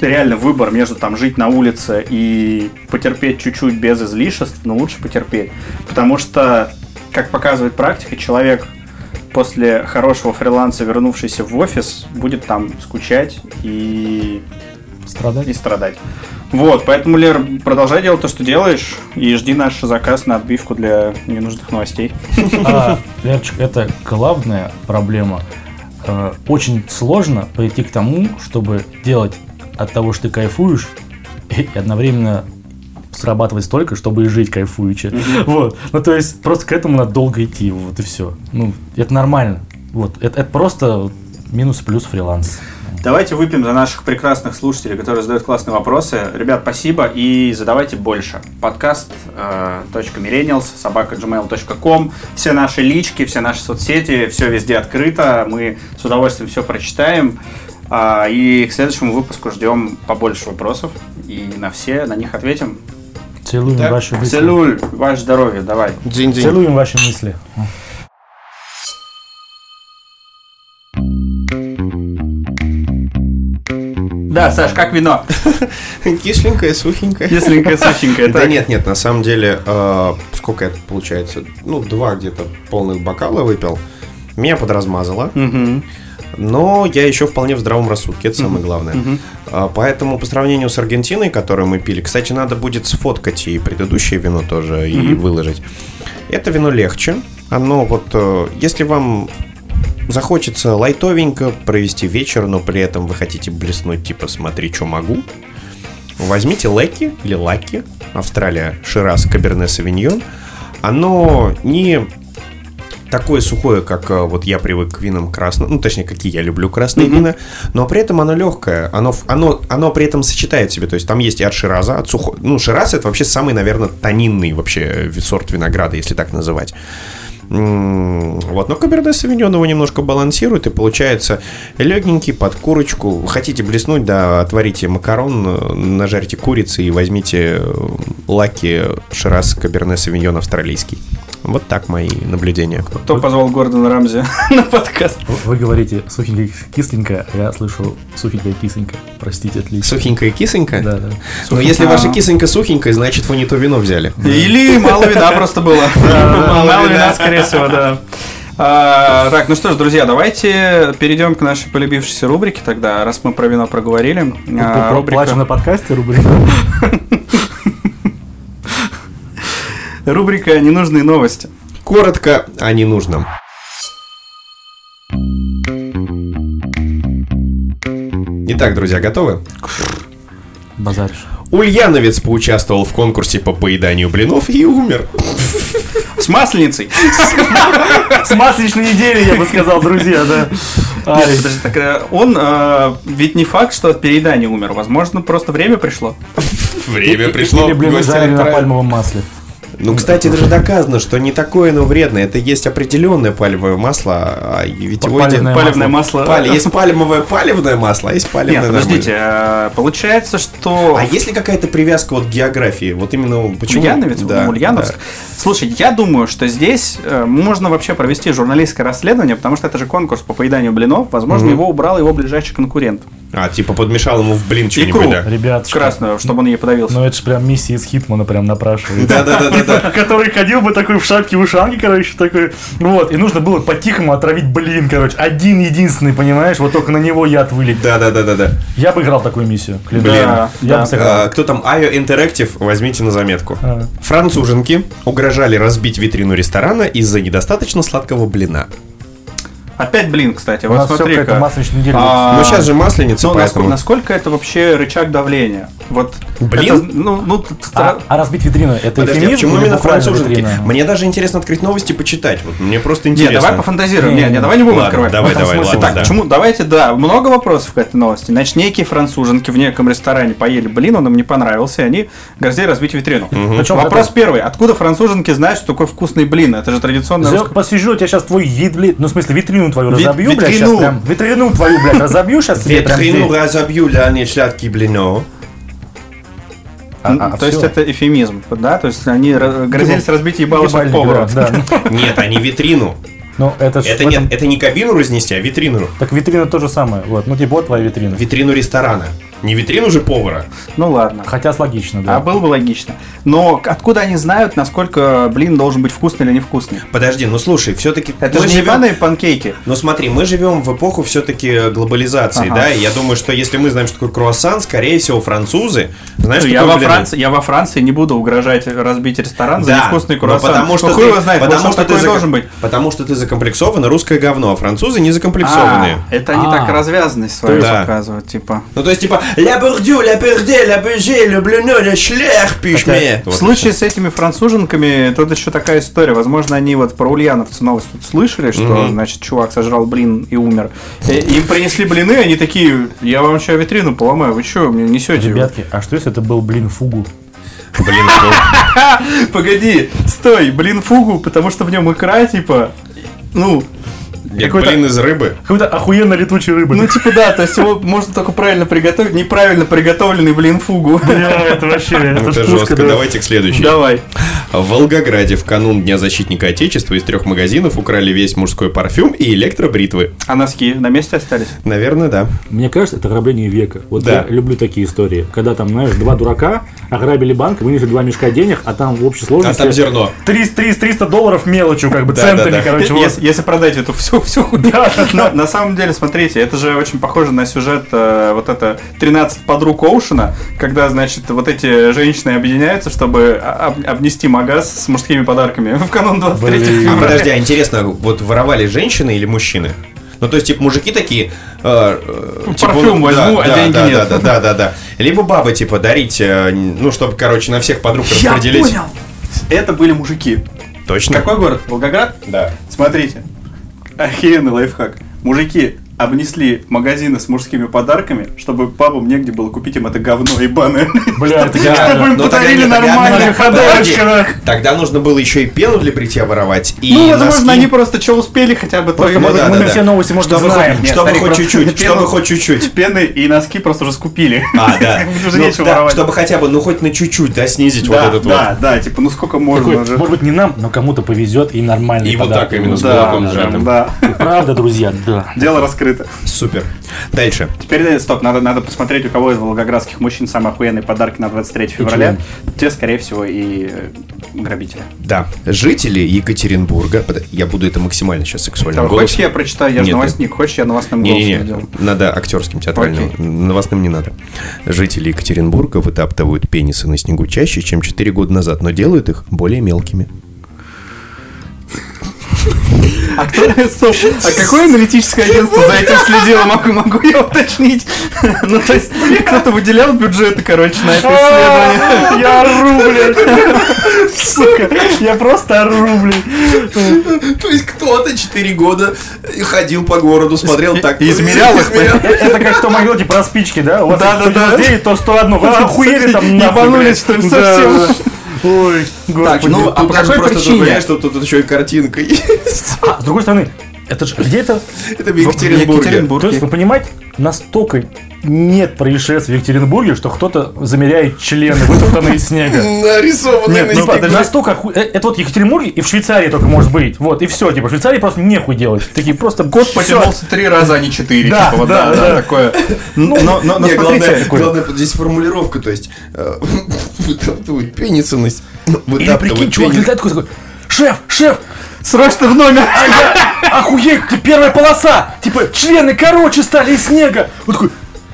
реально выбор между там жить на улице и потерпеть чуть-чуть без излишеств, но лучше потерпеть. Потому что, как показывает практика, человек после хорошего фриланса, вернувшийся в офис, будет там скучать и страдать. И страдать. Вот, поэтому, Лер, продолжай делать то, что делаешь, и жди наш заказ на отбивку для ненужных новостей. А, Лерчик, это главная проблема. Э, очень сложно прийти к тому, чтобы делать от того, что ты кайфуешь, и одновременно срабатывать столько, чтобы и жить кайфуючи. Mm-hmm. Вот. Ну, то есть, просто к этому надо долго идти, вот и все. Ну, это нормально. Вот. Это, это просто минус-плюс фриланс. Давайте выпьем за наших прекрасных слушателей, которые задают классные вопросы. Ребят, спасибо и задавайте больше. Подкаст э, .millennials, собака gmail.com, все наши лички, все наши соцсети, все везде открыто. Мы с удовольствием все прочитаем. А, и к следующему выпуску ждем побольше вопросов. И на все на них ответим. Целуем так, ваши мысли. Целуй ваше здоровье, давай. День -день. Целуем ваши мысли. Да, Саш, как вино? Кисленькое, сухенькое. Кисленькое, сухенькое. Да нет, нет, на самом деле, э, сколько это получается? Ну, два где-то полных бокала выпил. Меня подразмазало. Но я еще вполне в здравом рассудке, это самое главное. Mm-hmm. Поэтому по сравнению с Аргентиной, которую мы пили, кстати, надо будет сфоткать и предыдущее вино тоже и выложить. Это вино легче. Оно вот, э, если вам захочется лайтовенько провести вечер, но при этом вы хотите блеснуть, типа, смотри, что могу, возьмите Леки или Лаки, Австралия, Шираз, Каберне Савиньон. Оно не такое сухое, как э, вот я привык к винам красным, ну, точнее, какие я люблю красные mm-hmm. вина, но при этом оно легкое, оно, оно, оно при этом сочетает в себе, то есть там есть и от шираза, от сухого, ну, шираз это вообще самый, наверное, тонинный вообще сорт винограда, если так называть. Вот, но Каберне Савиньон его немножко балансирует, и получается легенький под курочку. Хотите блеснуть, да, отварите макарон, нажарьте курицы и возьмите э, лаки Шираз Каберне Савиньон австралийский. Вот так мои наблюдения. Кто позвал Гордона Рамзи на подкаст? Вы говорите сухенькая кисленькая, а я слышу сухенькая кисленькая. Простите, отлично. Сухенькая кисонька? Да, да. Но если А. ваша кисонька сухенькая, значит вы не то вино взяли. Или мало вина просто было. Мало вина, скорее всего, да. А, так, ну что ж, друзья, давайте перейдем к нашей полюбившейся рубрике тогда, раз мы про вино проговорили. А, рубрика- Плачем на подкасте рубрика. Рубрика «Ненужные новости». Коротко о ненужном. Итак, друзья, готовы? Базаришь. Ульяновец поучаствовал в конкурсе по поеданию блинов и умер. С масленицей. С масличной недели, я бы сказал, друзья, да. Ай, Нет, подожди, так, э, он э, ведь не факт, что от переедания умер. Возможно, просто время пришло. Время пришло. Или блины гости жарили на пальмовом масле. Ну, кстати, это же доказано, что не такое оно вредное. Это есть определенное пальмовое масло, а ведь Пальмовое Палевное масло. Есть пальмовое палевное масло, а есть палевное Нет, подождите, э, получается, что... А есть ли какая-то привязка вот к географии? Вот именно почему? Ульяновец, Да, Ульяновск. да. Слушай, я думаю, что здесь э, можно вообще провести журналистское расследование, потому что это же конкурс по поеданию блинов. Возможно, его убрал его ближайший конкурент. А, типа подмешал ему в блин что-нибудь, да? Ребят, Красную, чтобы он ей подавился. Ну это же прям миссия из Хитмана прям напрашивается. Да, да, да, да, да. Который ходил бы такой в шапке ушанке, короче, такой. Вот, и нужно было по-тихому отравить блин, короче. Один единственный, понимаешь, вот только на него яд вылить. Да, да, да, да, да. Я бы играл такую миссию. Блин, я да. бы сыграл. А, кто там? Айо Interactive, возьмите на заметку. А. Француженки угрожали разбить витрину ресторана из-за недостаточно сладкого блина. Опять блин, кстати. У Вот смотри масличная неделя. А, Но сейчас же масленица, Ну, насколько, поэтому... насколько это вообще рычаг давления? Вот Блин? это, ну, ну, А, а разбить витрину, это Подожди, а эфемизм почему именно француженки? витрина? Мне даже интересно открыть новости и почитать. Вот мне просто Не, интересно. давай пофантазируем. Не, Не, не, давай не будем ладно, открывать. давай, давай, смысле. ладно, Так, да. почему? Давайте, да, много вопросов к этой новости. Значит, некие француженки в неком ресторане поели блин, он им не понравился, и они грозили разбить витрину. Причем Вопрос это- первый. Откуда француженки знают, что такое вкусный блин? Это же традиционная Зё- русская... Посижу, я тебя сейчас твой вид, блин, ну, в смысле, витрину твою разобью, блядь, сейчас витрину. прям. Витрину твою, блядь, разобью сейчас тебе прям Витрину разобью, да, не сладкий блино. А- а То есть всё. это эфемизм, да? То есть они ра- грозились разбить ебало Ебальник, повара. да. Нет, не витрину. Ну, это Это этом- нет, это не кабину разнести, а витрину. Так витрина то же самое. Вот, ну, типа, вот твоя витрина. Витрину ресторана. Не витрину же повара. Ну ладно. Хотя логично, да. А было бы логично. Но откуда они знают, насколько блин должен быть вкусный или невкусный? Подожди, ну слушай, все-таки Это же не ебаные панкейки. Ну смотри, мы живем в эпоху все-таки глобализации, Ага. да, и я думаю, что если мы знаем, что такое круассан, скорее всего, французы, знаешь, я, что во Франции, я во Франции не буду угрожать разбить ресторан за Да, невкусный но круассан. потому что ну, ты, его знает, потому может, что ты зак- должен быть. Потому что ты закомплексовано русское говно, а французы не закомплексованные. А, это они А. так развязанность свою Да. показывают, типа. Ну то есть типа ля бурдю, ля перде, ля беже, ля блюно, ля шлях, пишме. В случае с этими француженками, тут еще такая история. Возможно, они вот про ульяновца новость тут слышали, что, значит, чувак сожрал блин и умер. Э, Им принесли блины, они такие, я вам сейчас витрину поломаю, вы что, мне несете? Ребятки, а что если это был, блин, фугу? Блин, ну, Погоди, стой, блин фугу, потому что в нем икра, типа, ну, нет, Какой-то- блин из рыбы. Какой-то охуенно летучей рыбы. ну типа да, то есть его можно только правильно приготовить, неправильно приготовленный блин фугу. Бля, это вообще, это, жестко. да. Давайте к следующей. Давай. В Волгограде в канун Дня защитника Отечества из трех магазинов украли весь мужской парфюм и электробритвы. А носки на месте остались? Наверное, да. Мне кажется, это ограбление века. Вот Да. я люблю такие истории. Когда там, знаешь, два дурака ограбили банк, вынесли два мешка денег, а там в общей А сложности... там зерно. 300, 300, 300 долларов мелочью, как бы, Да, центами, да, да. короче. вот. Если, если продать эту всю, хуйню. Но на самом деле, смотрите, это же очень похоже на сюжет э, вот это 13 подруг Оушена, когда, значит, вот эти женщины объединяются, чтобы об- обнести магаз с мужскими подарками в канун 23 Блин. А февраля. подожди, а интересно, вот воровали женщины или мужчины? Ну, то есть, типа, мужики такие... э, э, типа, Парфюм ну, возьму, да, а да, деньги да, нет. Да, да, да, да. Либо бабы, типа, дарить, э, ну, чтобы, короче, на всех подруг Я распределить. понял! Это были мужики. Точно? Какой город? Волгоград? Да. Смотрите. Охеренный лайфхак. Мужики обнесли магазины с мужскими подарками, чтобы бабам негде было купить им это говно ебаное. Бля. Чтобы им тогда подарили нормальных подарочков. Тогда нужно было еще и пену для бритья воровать. И Ну, возможно, они просто что успели хотя бы то Просто и мы, все новости, может, Чтобы знаем. хоть- Нет, чтобы хоть чуть-чуть, чтобы хоть чуть-чуть. Пены и носки просто уже скупили. А, да. Ну. Чтобы хотя бы, ну хоть на чуть-чуть, да, снизить вот этот да, да, типа, ну сколько можно может быть, не нам, но кому-то повезет и нормальный И вот так именно с кулаком сжатым. да. Правда, друзья, да. Дело раскрыто. Вот. Супер. Дальше. Теперь, э, стоп, надо, надо посмотреть, у кого из волгоградских мужчин самые охуенные подарки на 23 февраля. Те, скорее всего, и э, грабители. Да. Жители Екатеринбурга. Я буду это максимально сейчас сексуальным Хочешь, голосом. я прочитаю, я же Нет, новостник, хочешь, я новостным голосом Не-не-не, сделаю? надо актерским, театральным. Окей. Новостным не надо. Жители Екатеринбурга вытаптывают пенисы на снегу чаще, чем 4 года назад, но делают их более мелкими. А кто, стоп, а какое аналитическое агентство за этим следило, могу, могу я уточнить? Ну, то есть, кто-то выделял бюджеты, короче, на это исследование. Я ору, блядь. Сука, я просто ору, блядь. То есть кто-то 4 года ходил по городу, смотрел так. измерял их, Это как в том анекдоте про спички, да? Да, да, да. 99, то 101. Вы охуели там нахуй, Ебанулись, что ли, совсем? Ой, Так, господи. ну, а по какой причине? что тут еще и картинка есть. А, с другой стороны, это же где это? Это в Екатеринбурге. То есть, вы понимаете, настолько нет происшествий в Екатеринбурге, что кто-то замеряет члены, вытоптанные из снега. Нарисованные Нет, на ну, снегу. подожди. Настолько оху- э, Это вот в Екатеринбурге и в Швейцарии только может быть. Вот, и все. Типа, в Швейцарии просто нехуй делать. Такие просто... Кот потянулся три раза, а не четыре. Да, типа, вот, да, да, да, да. такое. Но, но, но Не, главное, главное, здесь формулировка, то есть вытаптывают пенисы на с- Или вытаптывают прикинь, чувак летает такой, такой, шеф, шеф, срочно в номер. охуеть, первая полоса. Типа, члены короче стали из снега. Вот такой,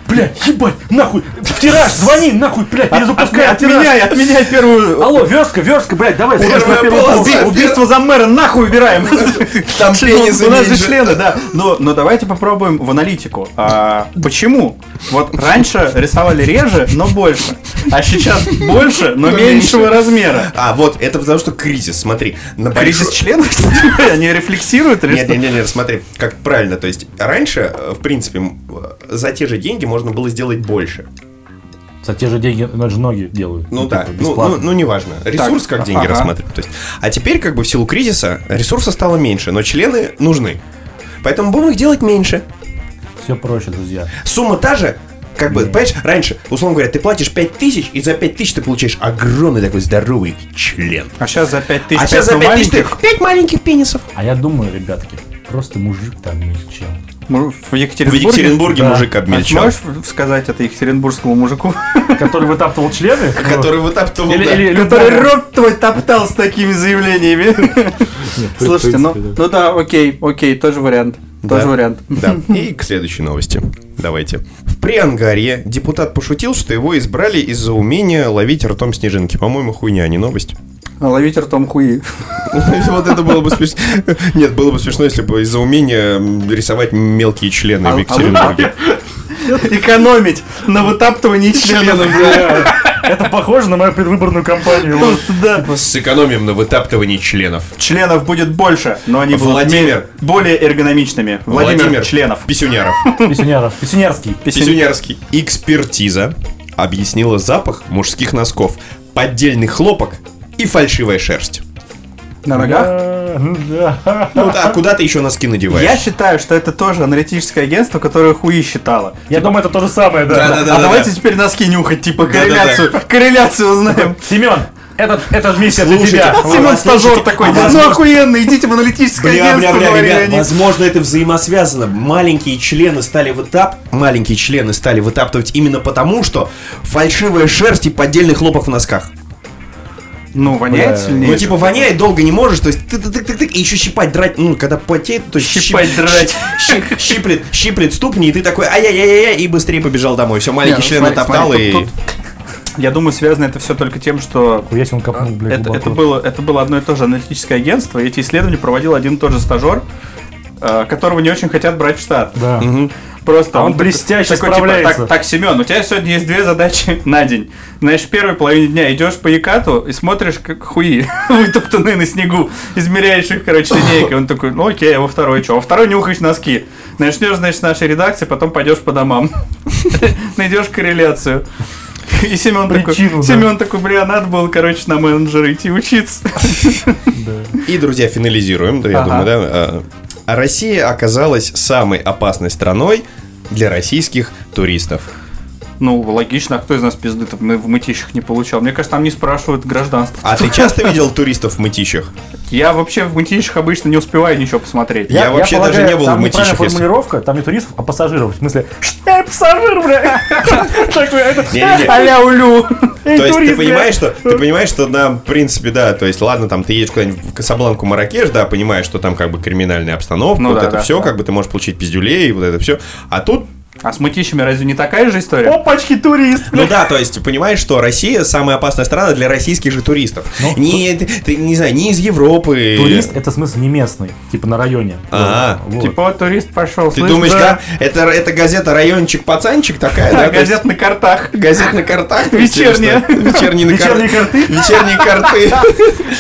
бля, ебать, нахуй, в тираж, звони, нахуй, бля, перезапускай в тираж. Отменяй, отменяй первую... Алло, верстка, верстка, блядь, давай, Первая на первую полоса. полосу. Уби- Убийство за мэра нахуй убираем. Там пенисы У нас же члены, да. Но, но давайте попробуем в аналитику. А, почему? Вот раньше рисовали реже, но больше. А сейчас больше, но Но меньшего меньше. размера. А, вот, это потому что кризис, смотри. На Кризис большой- членов? Они рефлексируют Нет, нет, нет, смотри, как правильно. То есть раньше, э, в принципе, э, за те же деньги можно было сделать больше. За те же деньги, ну, это же многие делают. Ну да, типа, ну, бесплатно. ну, ну, неважно. Ресурс как деньги ага. рассматривать. То есть, а теперь, как бы в силу кризиса, ресурса стало меньше, но члены нужны. Поэтому будем их делать меньше. Все проще, друзья. Сумма та же, как бы, понимаешь, раньше, условно говоря, ты платишь 5 тысяч, и за 5 тысяч ты получаешь огромный такой здоровый член. А сейчас за 5 тысяч А сейчас за 5 тысяч ты маленьких 5 маленьких пенисов. А я думаю, ребятки, просто мужик там мельчал. м, в В Екатеринбурге. Екатеринбурге Да. мужик А обмельчал. Можешь сказать это екатеринбургскому мужику, Который вытаптывал члены? Который вытаптывал, Или, да. или который рот твой топтал с такими заявлениями? Слушайте, ну, ну да, окей, окей, тоже вариант. Тоже Да. вариант. Да. И к следующей новости. Давайте. В Приангарье депутат пошутил, что его избрали из-за умения ловить ртом снежинки. По-моему, хуйня, а не новость. Ловить ртом хуи. Вот это было бы смешно. Нет, было бы смешно, если бы из-за умения рисовать мелкие члены А- в а Екатеринбурге. Экономить на вытаптывании членов. Это похоже на мою предвыборную кампанию. Вот. Да. Сэкономим на вытаптывании членов. Членов будет больше, но они будут Владимир. ме- более эргономичными. Владимир, членов. Писюняров. Писюняров. Писюнярский. Писюнярский. Экспертиза объяснила запах мужских носков, поддельный хлопок и фальшивая шерсть. На ногах? Да, да. Ну да, а куда ты еще носки надеваешь? Я считаю, что это тоже аналитическое агентство, которое хуи считало. Я думаю, это то же самое, да. Да-да-да. а давайте теперь носки нюхать, типа корреляцию. Корреляцию узнаем. Семен, этот, эта миссия для Слушайте, тебя. а Семен стажер такой, а ну возможно- охуенно, идите в аналитическое Бля, бля, агентство, бля, говорили ребят, они. возможно, это взаимосвязано. Маленькие члены стали вытап... Маленькие члены стали вытаптывать именно потому, что фальшивая шерсть и поддельный хлопок в носках. Ну, воняет Бля. сильнее. Ну, типа, воняет долго не можешь, то есть ты ты ты ты и еще щипать, драть, ну, когда потеет, то есть Щипать, щип- драть. щип- щиплет, щиплет ступни, и ты такой, ай-яй-яй-яй, и быстрее побежал домой. Все, маленький ну, член смотри, и... тут- Я думаю, связано это все только тем, что Если он копнул, блядь, это, это, было, это было одно и то же аналитическое агентство, и эти исследования проводил один и тот же стажер, которого не очень хотят брать в штат. Да. Просто А он такой- блестяще такой, типа, справляется. так, так, Семен, у тебя сегодня есть две задачи на день. Знаешь, в первой половине дня идешь по Якату и смотришь, как хуи вытоптанные на снегу, измеряешь их, короче, линейкой. Он такой, ну окей, а во второй что? Во второй нюхаешь носки. Начнешь, значит, с нашей редакции, потом пойдешь по домам. Найдешь корреляцию. И Семен такой, Причину, да. Семен такой, бля, надо было, короче, на менеджера идти учиться. И, друзья, финализируем, да, я думаю, да. А, а Россия оказалась самой опасной страной для российских туристов. Ну, логично, а кто из нас пизды-то в в мытищах не получал? Мне кажется, там не спрашивают гражданство. А ты часто видел туристов в мытищах? Я вообще в мытищах обычно не успеваю ничего посмотреть. Я вообще даже не был там в Мытищах, если- формулировка, там не туристов, а пассажиров. В смысле, я пассажир, бля. Такой, это, а-ля улю. Эй, То есть ты турист, понимаешь, что ты понимаешь, что на в принципе, да, то есть ладно, там ты едешь куда-нибудь в Касабланку, Маракеш, да, понимаешь, что там как бы криминальная обстановка, Ну вот да, это да, все, да. как бы ты можешь получить пиздюлей, вот это все. А тут А с мытищами разве не такая же история? Опачки, турист. Ну да, то есть понимаешь, что Россия самая опасная страна для российских же туристов. не, ты, ты не знаю, не из Европы. Турист это смысл не местный, типа на районе. А, Вот. Типа, вот турист пошел, Ты слышь, думаешь, да? да? Это, это газета райончик-пацанчик такая, Да, газет на картах. Газет на картах? Вечерняя. Вечерние карты? Вечерние карты.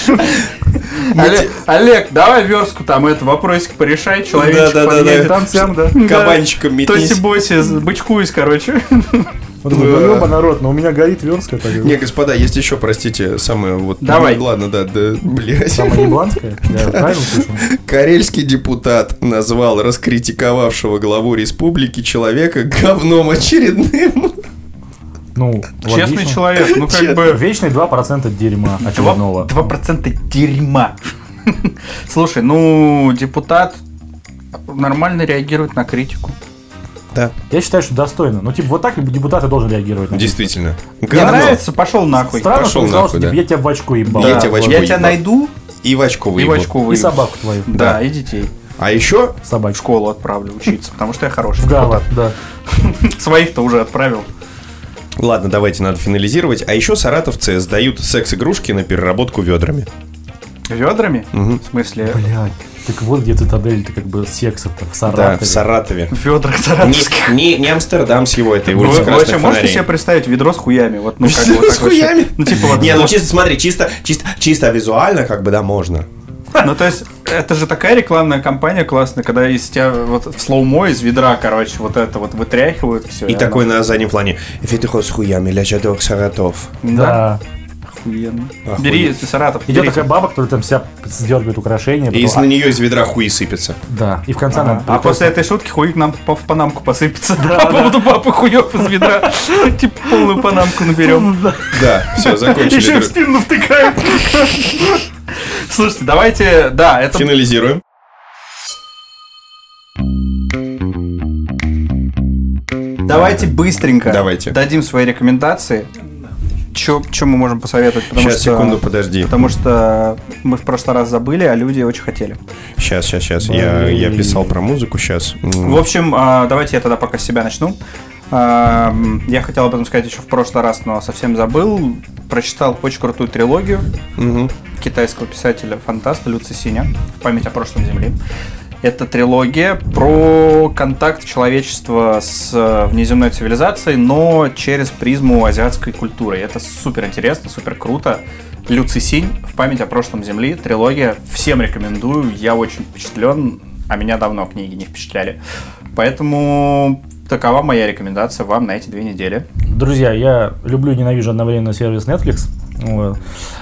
Олег, Олег, давай верстку там, это вопросик порешай, человечек подъедет, там сям, да. Кабанчиком метнись. Тоси-боси, бычкуюсь, короче. Вот думаю, ну ёба, народ, но у меня горит верстка. так. Не, господа, есть еще, простите, самое вот... Давай. ну, Ладно, да, да, блядь. Я правильно слышу? Карельский депутат назвал раскритиковавшего главу республики человека говном очередным. Ну, Честный логично. человек, ну как бы... Вечный 2% дерьма очередного. 2% дерьма. Слушай, ну, депутат нормально реагирует на критику. Да, Я считаю, что достойно. Ну, типа, вот так депутат и должен реагировать. на действительно. Мне нравится, пошел нахуй. Странно, Пошел что нахуй, что да. типа, я тебя в очко ебал. Я Да, тебя в очко Я тебя найду И в очко и в выебу. очку И собаку твою. Да, и детей. А еще В Собачку. школу отправлю учиться, потому что я хороший. В Гарвард, да. Своих-то уже отправил. Ладно, давайте надо финализировать. А еще саратовцы сдают секс-игрушки на переработку ведрами. Ведрами? Мгм. В смысле? Блядь. Так вот где цитадель, ты как бы секса-то в Да, Саратове. в Саратове. В ведрах саратовских. Не, не, не Амстердам с его этой улицы вы красных вообще можете фонарей. себе представить ведро с хуями? Вот, ну, как бы, вот С так вообще. хуями? Ну, типа вот. Не, ну чисто, смотри, чисто, чисто, чисто визуально, как бы, да, можно. Ну, то есть, это же такая рекламная кампания классная, когда из тебя вот в слоумо из ведра, короче, вот это вот вытряхивают все. И такой на заднем плане. Ведро с хуями, ля жадок Саратов. Да. Да. Охуенно. Охуенно. Бери Саратов. Идет бери. такая баба, которая там вся сдергивает украшения. И потом- на нее из ведра хуи сыпется. Да. И в конце она А после этой шутки хуй нам по- в панамку посыпется. По поводу папы хуев из ведра. Типа полную панамку наберем. Да, все, закончили. Еще и в спину втыкают. Слушайте, давайте, да, это Финализируем. Давайте быстренько Давайте. дадим свои рекомендации. Что мы можем посоветовать? Потому Сейчас, что- секунду, подожди. Потому что мы в прошлый раз забыли, а люди очень хотели. Сейчас, сейчас, сейчас. Я, я писал про музыку сейчас. В общем, а, давайте я тогда пока с себя начну. Я хотел об этом сказать еще в прошлый раз, но совсем забыл. Прочитал очень крутую трилогию китайского писателя-фантаста Люци Синя «В память о прошлом Земли». Это трилогия про контакт человечества с э, внеземной цивилизацией, но через призму азиатской культуры. И это супер интересно, супер круто. Люци Синь «В память о прошлом Земли» трилогия. Всем рекомендую, я очень впечатлен, а меня давно книги не впечатляли. Поэтому такова моя рекомендация вам на эти две недели. Друзья, я люблю и ненавижу одновременно сервис Netflix.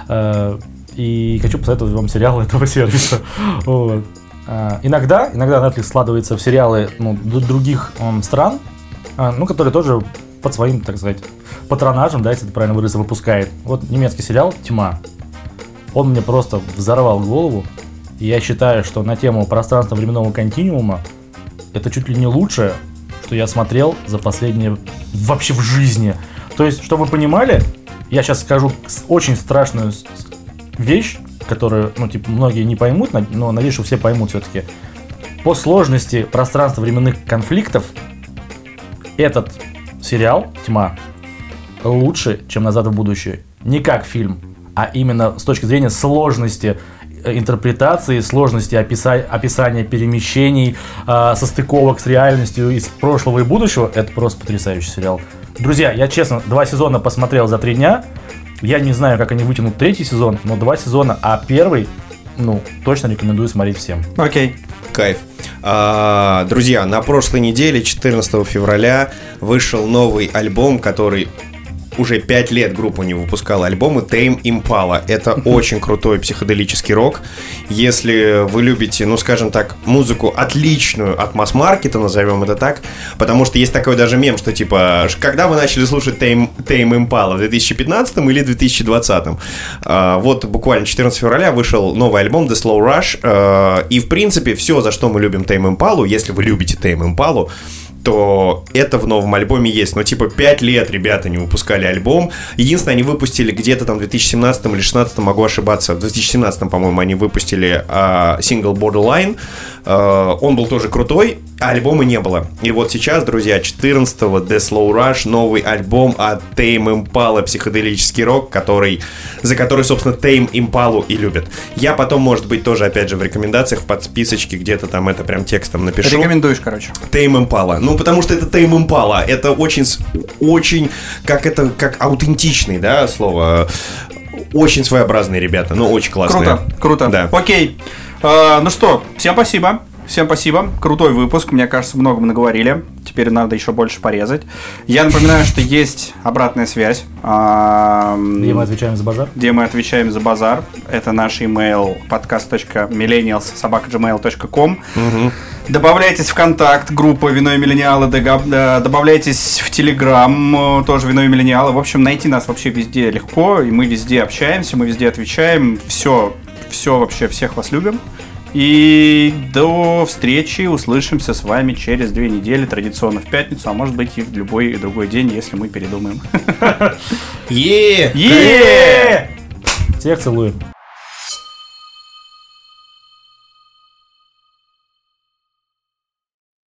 Э, И хочу посоветовать вам сериалы этого сервиса. А, Иногда, иногда Netflix складывается в сериалы ну, других стран, а, ну, которые тоже под своим, так сказать, патронажем, да, если это правильно выразиться, выпускает. Вот немецкий сериал «Тьма». Он мне просто взорвал голову. И я считаю, что на тему пространства-временного континуума это чуть ли не лучшее, что я смотрел за последние вообще в жизни. То есть, чтобы вы понимали, я сейчас скажу очень страшную вещь, которую, ну, типа, многие не поймут, но надеюсь, что все поймут все-таки. По сложности пространства-временных конфликтов этот сериал «Тьма» лучше, чем «Назад в будущее». Не как фильм, а именно с точки зрения сложности интерпретации, сложности описа- описания перемещений, э, состыковок с реальностью из прошлого и будущего, это просто потрясающий сериал. Друзья, я честно, два сезона посмотрел за три дня. Я не знаю, как они вытянут третий сезон, но два сезона, а первый, ну, точно рекомендую смотреть всем. Окей. Кайф. А, друзья, на прошлой неделе, 14 февраля, вышел новый альбом, который уже пять лет группа не выпускала альбомы Tame Impala. Это очень крутой психоделический рок. Если вы любите, ну, скажем так, музыку отличную от масс-маркета, назовем это так, потому что есть такой даже мем, что типа, когда вы начали слушать Tame, Tame Impala, в 2015 или 2020? А, вот буквально 14 февраля вышел новый альбом The Slow Rush, а, и в принципе все, за что мы любим Tame Impala, если вы любите Tame Impala, то это в новом альбоме есть. Но типа 5 лет ребята не выпускали альбом. Единственное, они выпустили где-то там в 2017 или 2016, могу ошибаться, в 2017, по-моему, они выпустили а, сингл Borderline. А, он был тоже крутой, а альбома не было. И вот сейчас, друзья, 14-го The Slow Rush, новый альбом от Tame Impala, психоделический рок, который, за который, собственно, Tame Impala и любят. Я потом, может быть, тоже, опять же, в рекомендациях, в подписочке где-то там это прям текстом напишу. Рекомендуешь, короче. Tame Impala. Ну, потому что это Tame Impala. Это очень, очень, как это, как аутентичный, да, слово. Очень своеобразные ребята, но очень классные. Круто, круто. Да. Окей. А, ну что, всем спасибо. Всем спасибо. Крутой выпуск. Мне кажется, много мы наговорили. Теперь надо еще больше порезать. Я напоминаю, что есть обратная связь. Где мы отвечаем за базар? где мы отвечаем за базар. Это наш email podcast.millennials.gmail.com Добавляйтесь в контакт, группа Вино и Миллениалы, добавляйтесь в Телеграм, тоже Вино и Миллениалы. В общем, найти нас вообще везде легко, и мы везде общаемся, мы везде отвечаем. Все, все вообще, всех вас любим. И до встречи, услышимся с вами через две недели, традиционно в пятницу, а может быть и в любой другой день, если мы передумаем. Е! Е! Всех целую.